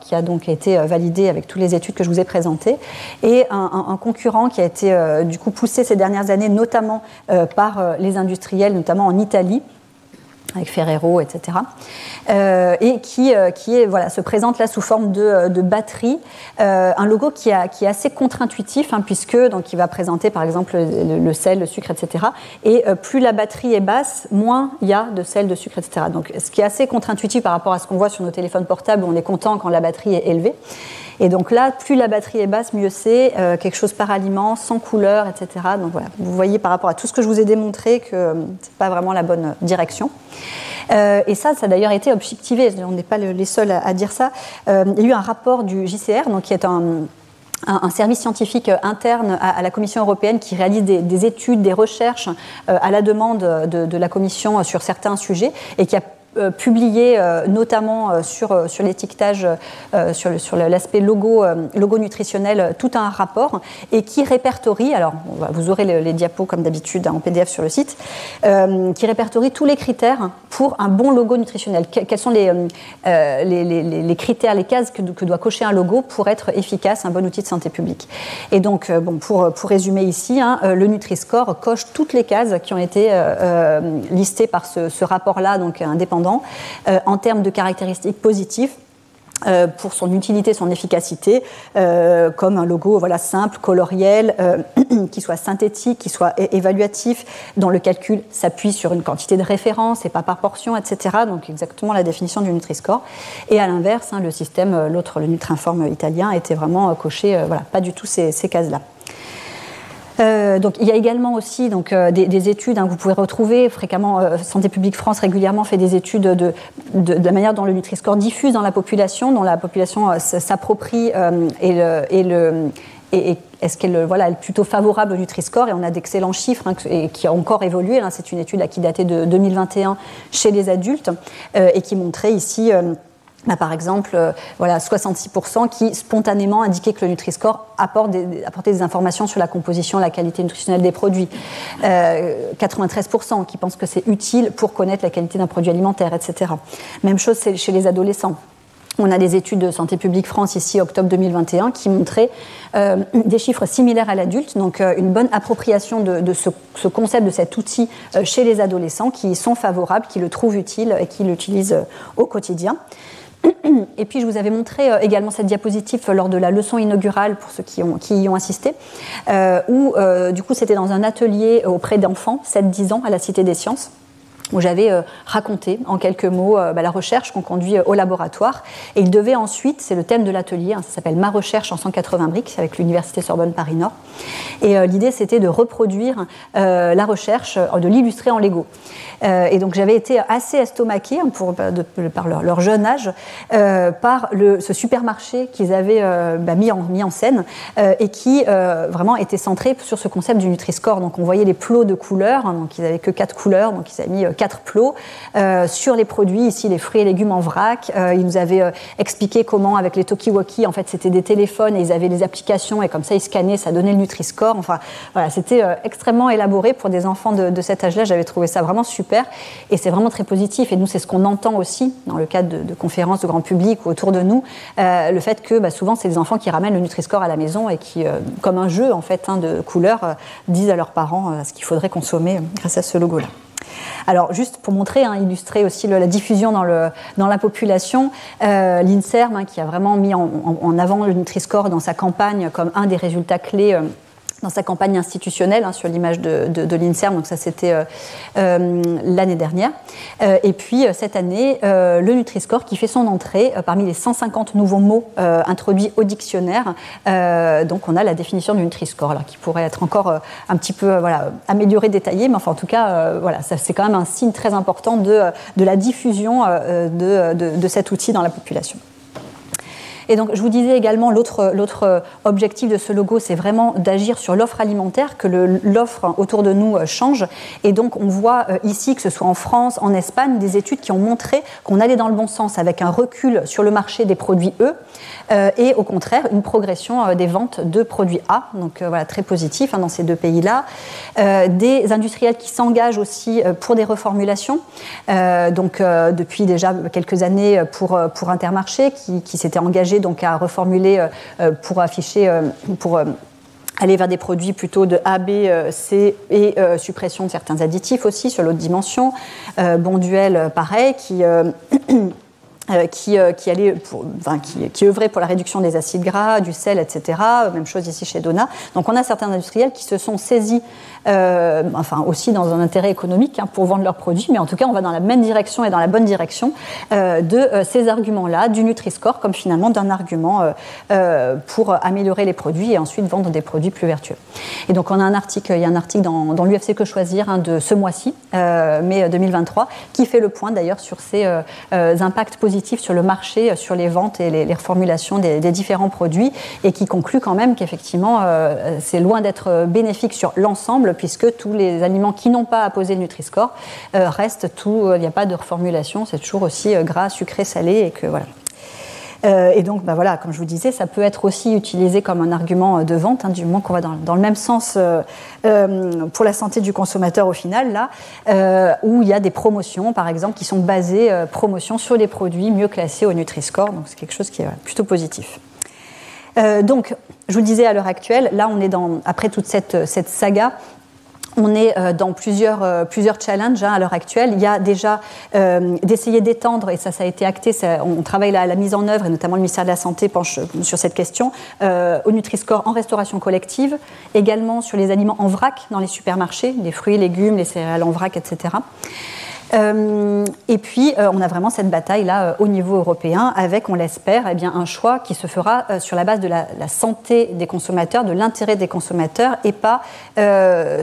qui a donc été euh, validé avec toutes les études que je vous ai présentées, et un, concurrent qui a été du coup poussé ces dernières années, notamment par les industriels, notamment en Italie, avec Ferrero, etc. Euh, et qui, euh, qui est, voilà, se présente là sous forme de, euh, de batterie. un logo qui, a, qui, est assez contre-intuitif, hein, puisque donc, il va présenter par exemple le, sel, le sucre, etc. Et plus la batterie est basse, moins il y a de sel, de sucre, etc. Donc, ce qui est assez contre-intuitif par rapport à ce qu'on voit sur nos téléphones portables, on est content quand la batterie est élevée. Et donc là, plus la batterie est basse, mieux c'est. quelque chose par aliment, sans couleur, etc. Donc voilà, vous voyez par rapport à tout ce que je vous ai démontré que ce n'est pas vraiment la bonne direction. Euh, et ça, ça a d'ailleurs été objectivé, on n'est pas les seuls à, dire ça. Euh, il y a eu un rapport du JCR, donc, qui est un, service scientifique interne à, la Commission européenne qui réalise des, études, des recherches euh, à la demande de, de, la Commission sur certains sujets et qui a euh, publié euh, notamment euh, sur, sur l'étiquetage, sur, sur l'aspect logo, logo nutritionnel, tout un rapport et qui répertorie, alors vous aurez les, diapos comme d'habitude en PDF sur le site, qui répertorie tous les critères pour un bon logo nutritionnel. quels sont les, les, les, critères, les cases que, que, doit cocher un logo pour être efficace, un bon outil de santé publique Et donc, bon, pour, pour résumer ici, hein, le Nutri-Score coche toutes les cases qui ont été listées par ce, rapport-là, donc indépendant euh, en termes de caractéristiques positives. Euh, pour son utilité, son efficacité, euh, comme un logo voilà, simple, coloriel, [clears throat] qui soit synthétique, qui soit évaluatif, dont le calcul s'appuie sur une quantité de référence et pas par portion, etc. Donc exactement la définition du Nutri-Score. Et à l'inverse, hein, le système, l'autre, le Nutrinform italien, était vraiment coché, voilà, pas du tout ces cases-là. Euh, donc, il y a également aussi donc, euh, des, études hein, que vous pouvez retrouver fréquemment. Euh, Santé publique France régulièrement fait des études de, de, la manière dont le Nutri-Score diffuse dans la population, dont la population s'approprie et, le, et le est-ce qu'elle voilà, est plutôt favorable au Nutri-Score Et on a d'excellents chiffres hein, et qui ont encore évolué. Hein. C'est une étude qui datait de 2021 chez les adultes et qui montrait ici bah, par exemple, euh, voilà, 66% qui spontanément indiquaient que le Nutri-Score apporte des, apportait des informations sur la composition, la qualité nutritionnelle des produits. 93% euh, qui pensent que c'est utile pour connaître la qualité d'un produit alimentaire, etc. Même chose chez les adolescents. On a des études de Santé publique France ici, octobre 2021, qui montraient euh, des chiffres similaires à l'adulte, donc une bonne appropriation de, ce, ce, concept, de cet outil chez les adolescents qui sont favorables, qui le trouvent utile et qui l'utilisent au quotidien. [clears throat] Et puis je vous avais montré euh, également cette diapositive lors de la leçon inaugurale pour ceux qui, y ont assisté, euh, où euh, du coup c'était dans un atelier auprès d'enfants, 7-10 ans, à la Cité des Sciences où j'avais raconté en quelques mots bah, la recherche qu'on conduit au laboratoire. Et il devait ensuite, c'est le thème de l'atelier, hein, ça s'appelle Ma recherche en 180 briques avec l'Université Sorbonne Paris Nord. Et l'idée c'était de reproduire la recherche, de l'illustrer en Lego. Euh, et donc j'avais été assez estomaquée hein, pour, par leur, jeune âge euh, par ce supermarché qu'ils avaient euh, bah, mis, en, mis en scène et qui vraiment était centré sur ce concept du Nutri-Score. Donc on voyait les plots de couleurs, hein, donc ils n'avaient que quatre couleurs, donc ils avaient mis quatre plots sur les produits, ici les fruits et légumes en vrac. ils nous avaient expliqué comment avec les Tokiwoki, en fait c'était des téléphones et ils avaient des applications et comme ça ils scannaient, ça donnait le Nutri-Score. Enfin voilà, c'était extrêmement élaboré pour des enfants de, cet âge-là. J'avais trouvé ça vraiment super. Et c'est vraiment très positif. Et nous, c'est ce qu'on entend aussi dans le cadre de, conférences de grand public ou autour de nous, euh, le fait que bah, souvent, c'est des enfants qui ramènent le Nutri-Score à la maison et qui, euh, comme un jeu en fait hein, de couleurs, euh, disent à leurs parents ce qu'il faudrait consommer grâce à ce logo-là. Alors, juste pour montrer, hein, illustrer aussi la diffusion dans, la population, l'INSERM, hein, qui a vraiment mis en, en, avant le Nutri-Score dans sa campagne comme un des résultats clés dans sa campagne institutionnelle hein, sur l'image de, l'INSERM, donc ça c'était euh, euh, l'année dernière. Euh, et puis cette année, le Nutri-Score qui fait son entrée parmi les 150 nouveaux mots introduits au dictionnaire. donc on a la définition du Nutri-Score qui pourrait être encore un petit peu voilà, améliorée, détaillée, mais enfin en tout cas, voilà, c'est quand même un signe très important de, de la diffusion de, de cet outil dans la population. Et donc, je vous disais également, l'autre objectif de ce logo, c'est vraiment d'agir sur l'offre alimentaire, que l'offre autour de nous euh, change. Et donc, on voit euh, ici, que ce soit en France, en Espagne, des études qui ont montré qu'on allait dans le bon sens avec un recul sur le marché des produits E euh, et au contraire une progression des ventes de produits A. Donc, voilà, très positif hein, dans ces deux pays-là. des industriels qui s'engagent aussi pour des reformulations. donc, depuis déjà quelques années pour, pour Intermarché, qui, qui s'était engagé donc à reformuler euh, euh, pour afficher, euh, pour aller vers des produits plutôt de A, B, C et suppression de certains additifs aussi sur l'autre dimension. Bonduel, pareil, qui [clears throat] Euh, qui, euh, qui, allait enfin, qui, qui, œuvrait pour la réduction des acides gras, du sel, etc. Même chose ici chez Dona. Donc on a certains industriels qui se sont saisis, euh, enfin aussi dans un intérêt économique hein, pour vendre leurs produits, mais en tout cas on va dans la même direction et dans la bonne direction euh, de euh, ces arguments-là, du Nutri-Score comme finalement d'un argument pour améliorer les produits et ensuite vendre des produits plus vertueux. Et donc on a un article, il y a un article dans, l'UFC Que Choisir hein, de ce mois-ci, mai 2023, qui fait le point d'ailleurs sur ces impacts positifs sur le marché, sur les ventes et les, reformulations des, différents produits, et qui conclut quand même qu'effectivement, c'est loin d'être bénéfique sur l'ensemble, puisque tous les aliments qui n'ont pas apposé le Nutri-Score restent tout, il n'y a pas de reformulation, c'est toujours aussi gras, sucré, salé, et que voilà. Euh, et donc, bah voilà, comme je vous disais, ça peut être aussi utilisé comme un argument euh, de vente, hein, du moment qu'on va dans, le même sens euh, pour la santé du consommateur au final, là, où il y a des promotions, par exemple, qui sont basées, sur les produits mieux classés au Nutri-Score. Donc, c'est quelque chose qui est plutôt positif. donc, je vous disais à l'heure actuelle, là, on est dans, après toute cette, cette saga, on est euh, dans plusieurs, euh, plusieurs challenges hein, à l'heure actuelle. Il y a déjà euh, d'essayer d'étendre, et ça, ça a été acté, on travaille à la mise en œuvre, et notamment le ministère de la Santé penche sur cette question, au Nutri-Score en restauration collective, également sur les aliments en vrac dans les supermarchés, les fruits, légumes, les céréales en vrac, etc. et puis, on a vraiment cette bataille-là au niveau européen avec, on l'espère, eh bien, un choix qui se fera sur la base de la, santé des consommateurs, de l'intérêt des consommateurs, et pas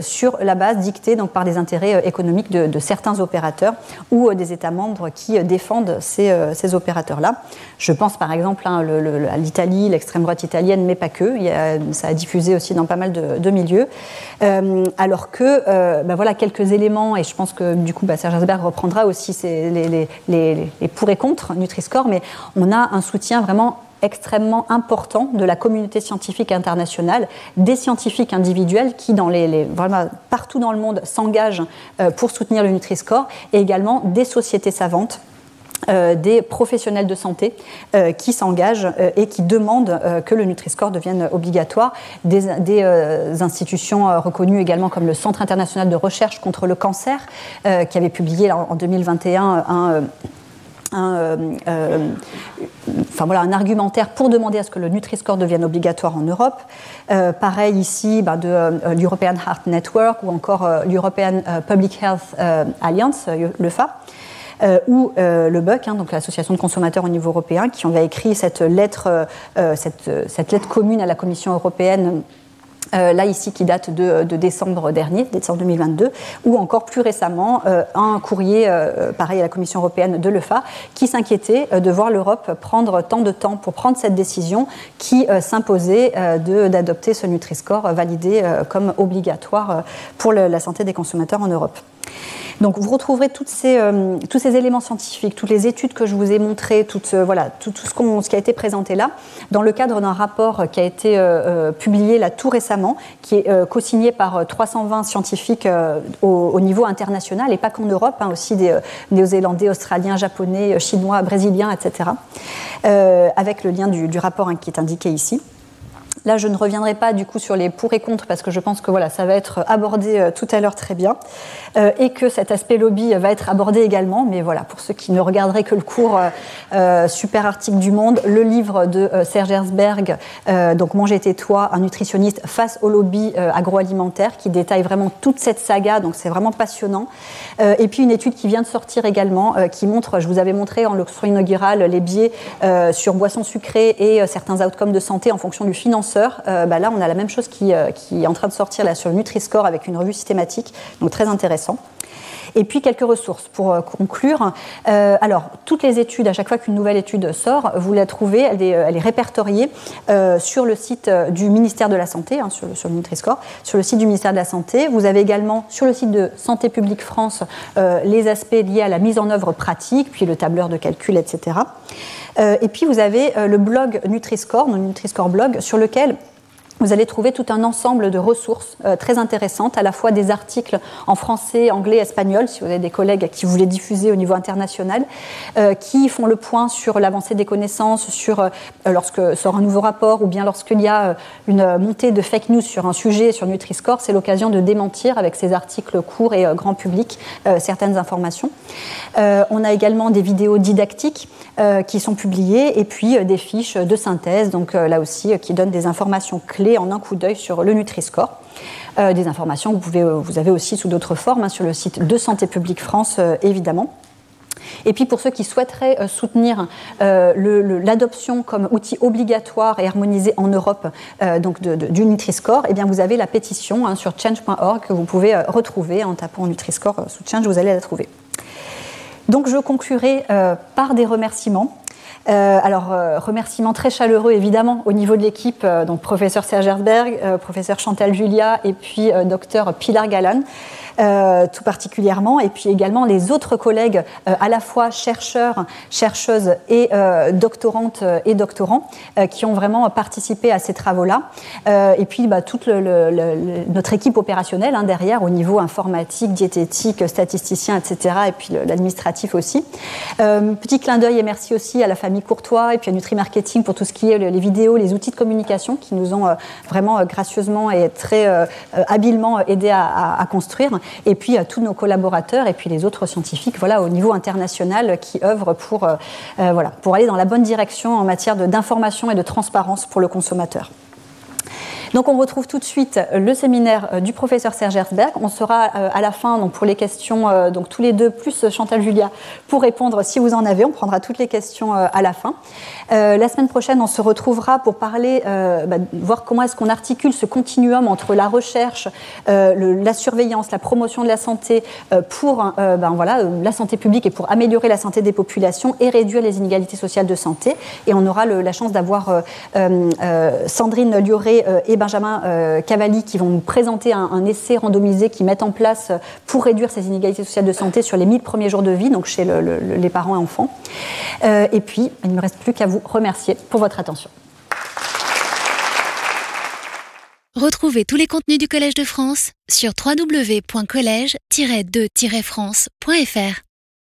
sur la base dictée donc, par des intérêts économiques de, certains opérateurs ou des États membres qui défendent ces, ces opérateurs-là. Je pense par exemple hein, à l'Italie, l'extrême droite italienne, mais pas que. ça a diffusé aussi dans pas mal de, milieux. Euh, alors que, euh, bah voilà, quelques éléments, et je pense que du coup, bah, Serge Asberg reprendra aussi les, pour et contre Nutri-Score, mais on a un soutien vraiment extrêmement important de la communauté scientifique internationale, des scientifiques individuels qui, vraiment, partout dans le monde, s'engagent euh, pour soutenir le Nutri-Score, et également des sociétés savantes euh, des professionnels de santé euh, qui s'engagent euh, et qui demandent que le Nutri-Score devienne obligatoire, des, institutions reconnues également comme le Centre international de recherche contre le cancer, qui avait publié en, 2021 un enfin, voilà, un argumentaire pour demander à ce que le Nutri-Score devienne obligatoire en Europe. pareil ici bah, de l'European Heart Network ou encore l'European Public Health Alliance, l'EFA. Euh, ou euh, le BUC, hein, donc l'association de consommateurs au niveau européen, qui avait écrit cette lettre, euh, cette, cette, lettre commune à la Commission européenne là ici qui date de, décembre dernier, décembre 2022, ou encore plus récemment un courrier pareil à la Commission européenne de l'EFA qui s'inquiétait de voir l'Europe prendre tant de temps pour prendre cette décision qui s'imposait d'adopter ce Nutri-Score validé comme obligatoire pour la santé des consommateurs en Europe. Donc vous retrouverez euh, tous ces éléments scientifiques, toutes les études que je vous ai montrées, tout, euh, voilà, tout, ce, qui a été présenté là, dans le cadre d'un rapport qui a été euh, publié là tout récemment, qui est co-signé par 320 scientifiques au, niveau international et pas qu'en Europe, hein, aussi des Néo-Zélandais, Australiens, Japonais, Chinois, Brésiliens, etc. avec le lien du, du rapport hein, qui est indiqué ici. Là, je ne reviendrai pas du coup sur les pour et contre parce que je pense que voilà, ça va être abordé euh, tout à l'heure très bien euh, et que cet aspect lobby va être abordé également. Mais voilà, pour ceux qui ne regarderaient que le cours euh, super article du Monde, le livre de Serge Herzberg, donc Manger tais-toi, un nutritionniste face au lobby agroalimentaire, qui détaille vraiment toute cette saga. Donc c'est vraiment passionnant. et puis une étude qui vient de sortir également, qui montre, je vous avais montré en leçon inaugurale les biais sur boissons sucrées et certains outcomes de santé en fonction du financement euh, bah là, on a la même chose euh, qui, est en train de sortir là, sur le Nutri-Score avec une revue systématique, donc très intéressant. Et puis quelques ressources pour euh, conclure. alors, toutes les études, à chaque fois qu'une nouvelle étude sort, vous la trouvez, elle est, répertoriée sur le site du ministère de la Santé, hein, sur, le, Nutri-Score, sur le site du ministère de la Santé. Vous avez également sur le site de Santé publique France les aspects liés à la mise en œuvre pratique, puis le tableur de calcul, etc. Euh, et puis vous avez euh, le blog Nutri-Score, le Nutri-Score blog, sur lequel vous allez trouver tout un ensemble de ressources euh, très intéressantes, à la fois des articles en français, anglais, espagnol, si vous avez des collègues qui voulaient diffuser au niveau international, euh, qui font le point sur l'avancée des connaissances, sur euh, lorsque sort un nouveau rapport ou bien lorsqu'il y a une montée de fake news sur un sujet, sur Nutri-Score, c'est l'occasion de démentir avec ces articles courts et grand public certaines informations. on a également des vidéos didactiques qui sont publiées et puis des fiches de synthèse, donc là aussi, qui donnent des informations clés en un coup d'œil sur le Nutri-Score. Euh, des informations que vous, avez aussi sous d'autres formes hein, sur le site de Santé publique France, euh, évidemment. Et puis pour ceux qui souhaiteraient euh, soutenir l'adoption comme outil obligatoire et harmonisé en Europe donc du Nutri-Score, eh vous avez la pétition hein, sur change.org que vous pouvez retrouver en tapant Nutri-Score sous Change, vous allez la trouver. Donc je conclurai par des remerciements. Euh, alors, euh, remerciements très chaleureux évidemment au niveau de l'équipe, euh, donc professeur Serge Herzberg, professeur Chantal Julia et puis docteur Pilar Galan. Euh, tout particulièrement, et puis également les autres collègues, euh, à la fois chercheurs, chercheuses et euh, doctorantes et doctorants, qui ont vraiment participé à ces travaux-là. et puis bah, toute notre équipe opérationnelle hein, derrière, au niveau informatique, diététique, statisticien, etc., et puis l'administratif aussi. petit clin d'œil et merci aussi à la famille Courtois et puis à Nutri Marketing pour tout ce qui est les vidéos, les outils de communication qui nous ont vraiment gracieusement et très habilement aidés à, à construire et puis à tous nos collaborateurs et puis les autres scientifiques voilà, au niveau international qui œuvrent pour, euh, euh, aller dans la bonne direction en matière d'information et de transparence pour le consommateur. Donc on retrouve tout de suite le séminaire du professeur Serge Herzberg. On sera à la fin donc pour les questions, donc tous les deux plus Chantal Julia pour répondre si vous en avez. On prendra toutes les questions à la fin. la semaine prochaine, on se retrouvera pour parler, bah, voir comment est-ce qu'on articule ce continuum entre la recherche, la surveillance, la promotion de la santé pour ben, voilà, la santé publique et pour améliorer la santé des populations et réduire les inégalités sociales de santé. Et on aura la chance d'avoir euh, euh, euh, Sandrine Lioré et Benjamin Cavalli qui vont nous présenter un, essai randomisé qu'ils mettent en place pour réduire ces inégalités sociales de santé sur les 1000 premiers jours de vie, donc chez les parents et enfants. et puis, il ne me reste plus qu'à vous remercier pour votre attention. Retrouvez tous les contenus du Collège de France sur www.colège-2-france.fr.